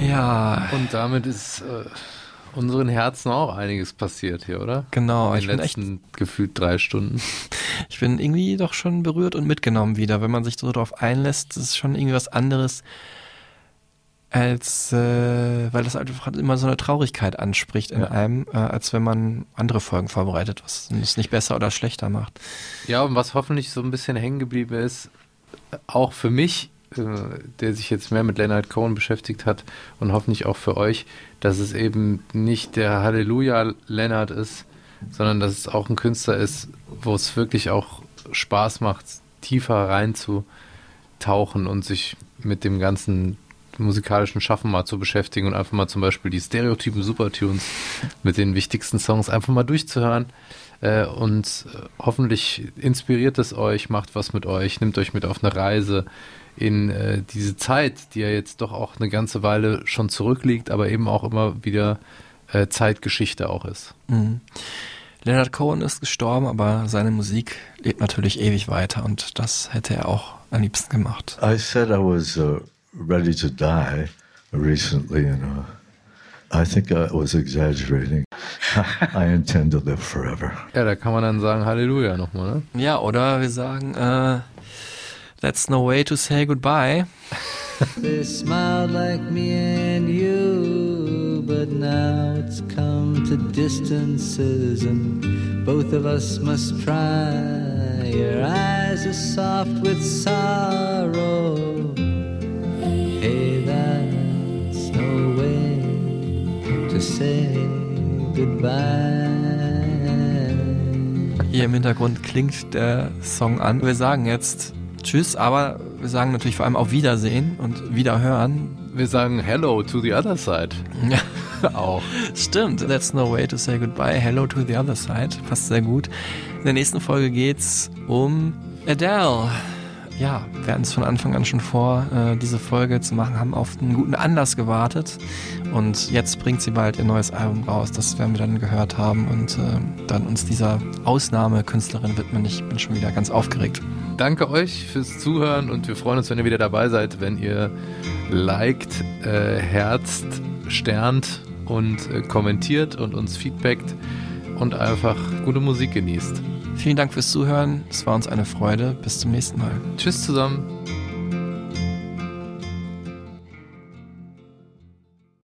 [SPEAKER 8] Ja.
[SPEAKER 7] Und damit ist äh, unseren Herzen auch einiges passiert hier, oder?
[SPEAKER 8] Genau,
[SPEAKER 7] In
[SPEAKER 8] ich
[SPEAKER 7] den
[SPEAKER 8] bin echt-
[SPEAKER 7] letzten gefühlt drei Stunden.
[SPEAKER 8] Ich bin irgendwie doch schon berührt und mitgenommen wieder. Wenn man sich so darauf einlässt, das ist schon irgendwie was anderes, als äh, weil das einfach immer so eine Traurigkeit anspricht in
[SPEAKER 7] Ja.
[SPEAKER 8] einem, äh, als wenn man andere Folgen vorbereitet, was es nicht besser oder schlechter macht.
[SPEAKER 7] Ja, und was hoffentlich so ein bisschen hängen geblieben ist, auch für mich, äh, der sich jetzt mehr mit Leonard Cohen beschäftigt hat und hoffentlich auch für euch, dass es eben nicht der Halleluja Leonard ist, sondern dass es auch ein Künstler ist, wo es wirklich auch Spaß macht, tiefer reinzutauchen und sich mit dem ganzen musikalischen Schaffen mal zu beschäftigen und einfach mal zum Beispiel die Stereotypen Supertunes mit den wichtigsten Songs einfach mal durchzuhören. Äh, und äh, hoffentlich inspiriert es euch, macht was mit euch, nimmt euch mit auf eine Reise in äh, diese Zeit, die ja jetzt doch auch eine ganze Weile schon zurückliegt, aber eben auch immer wieder äh, Zeitgeschichte auch ist.
[SPEAKER 8] Mhm. Leonard Cohen ist gestorben, aber seine Musik lebt natürlich ewig weiter und das hätte er auch am liebsten gemacht.
[SPEAKER 9] I said I was uh, ready to die recently, and uh, I think I was exaggerating. I intend to live forever.
[SPEAKER 7] Ja, da kann man dann sagen Halleluja nochmal, ne?
[SPEAKER 8] Ja, oder wir sagen, äh, that's no way to say goodbye.
[SPEAKER 2] They smiled like me and you, but now it's come to distances, and both of us must try. Your eyes are soft with sorrow. To say goodbye.
[SPEAKER 8] Hier im Hintergrund klingt der Song an. Wir sagen jetzt Tschüss, aber wir sagen natürlich vor allem auf Wiedersehen und Wiederhören.
[SPEAKER 7] Wir sagen Hello to the other side.
[SPEAKER 8] Ja.
[SPEAKER 7] auch.
[SPEAKER 8] Stimmt, that's no way to say goodbye. Hello to the other side. Passt sehr gut. In der nächsten Folge geht's um Adele. Ja, wir hatten es von Anfang an schon vor, äh, diese Folge zu machen, haben auf einen guten Anlass gewartet. Und jetzt bringt sie bald ihr neues Album raus. Das werden wir dann gehört haben und äh, dann uns dieser Ausnahmekünstlerin widmen. Ich bin schon wieder ganz aufgeregt.
[SPEAKER 7] Danke euch fürs Zuhören und wir freuen uns, wenn ihr wieder dabei seid, wenn ihr liked, äh, herzt, sternt und äh, kommentiert und uns feedbackt und einfach gute Musik genießt.
[SPEAKER 8] Vielen Dank fürs Zuhören. Es war uns eine Freude. Bis zum nächsten Mal.
[SPEAKER 7] Tschüss zusammen.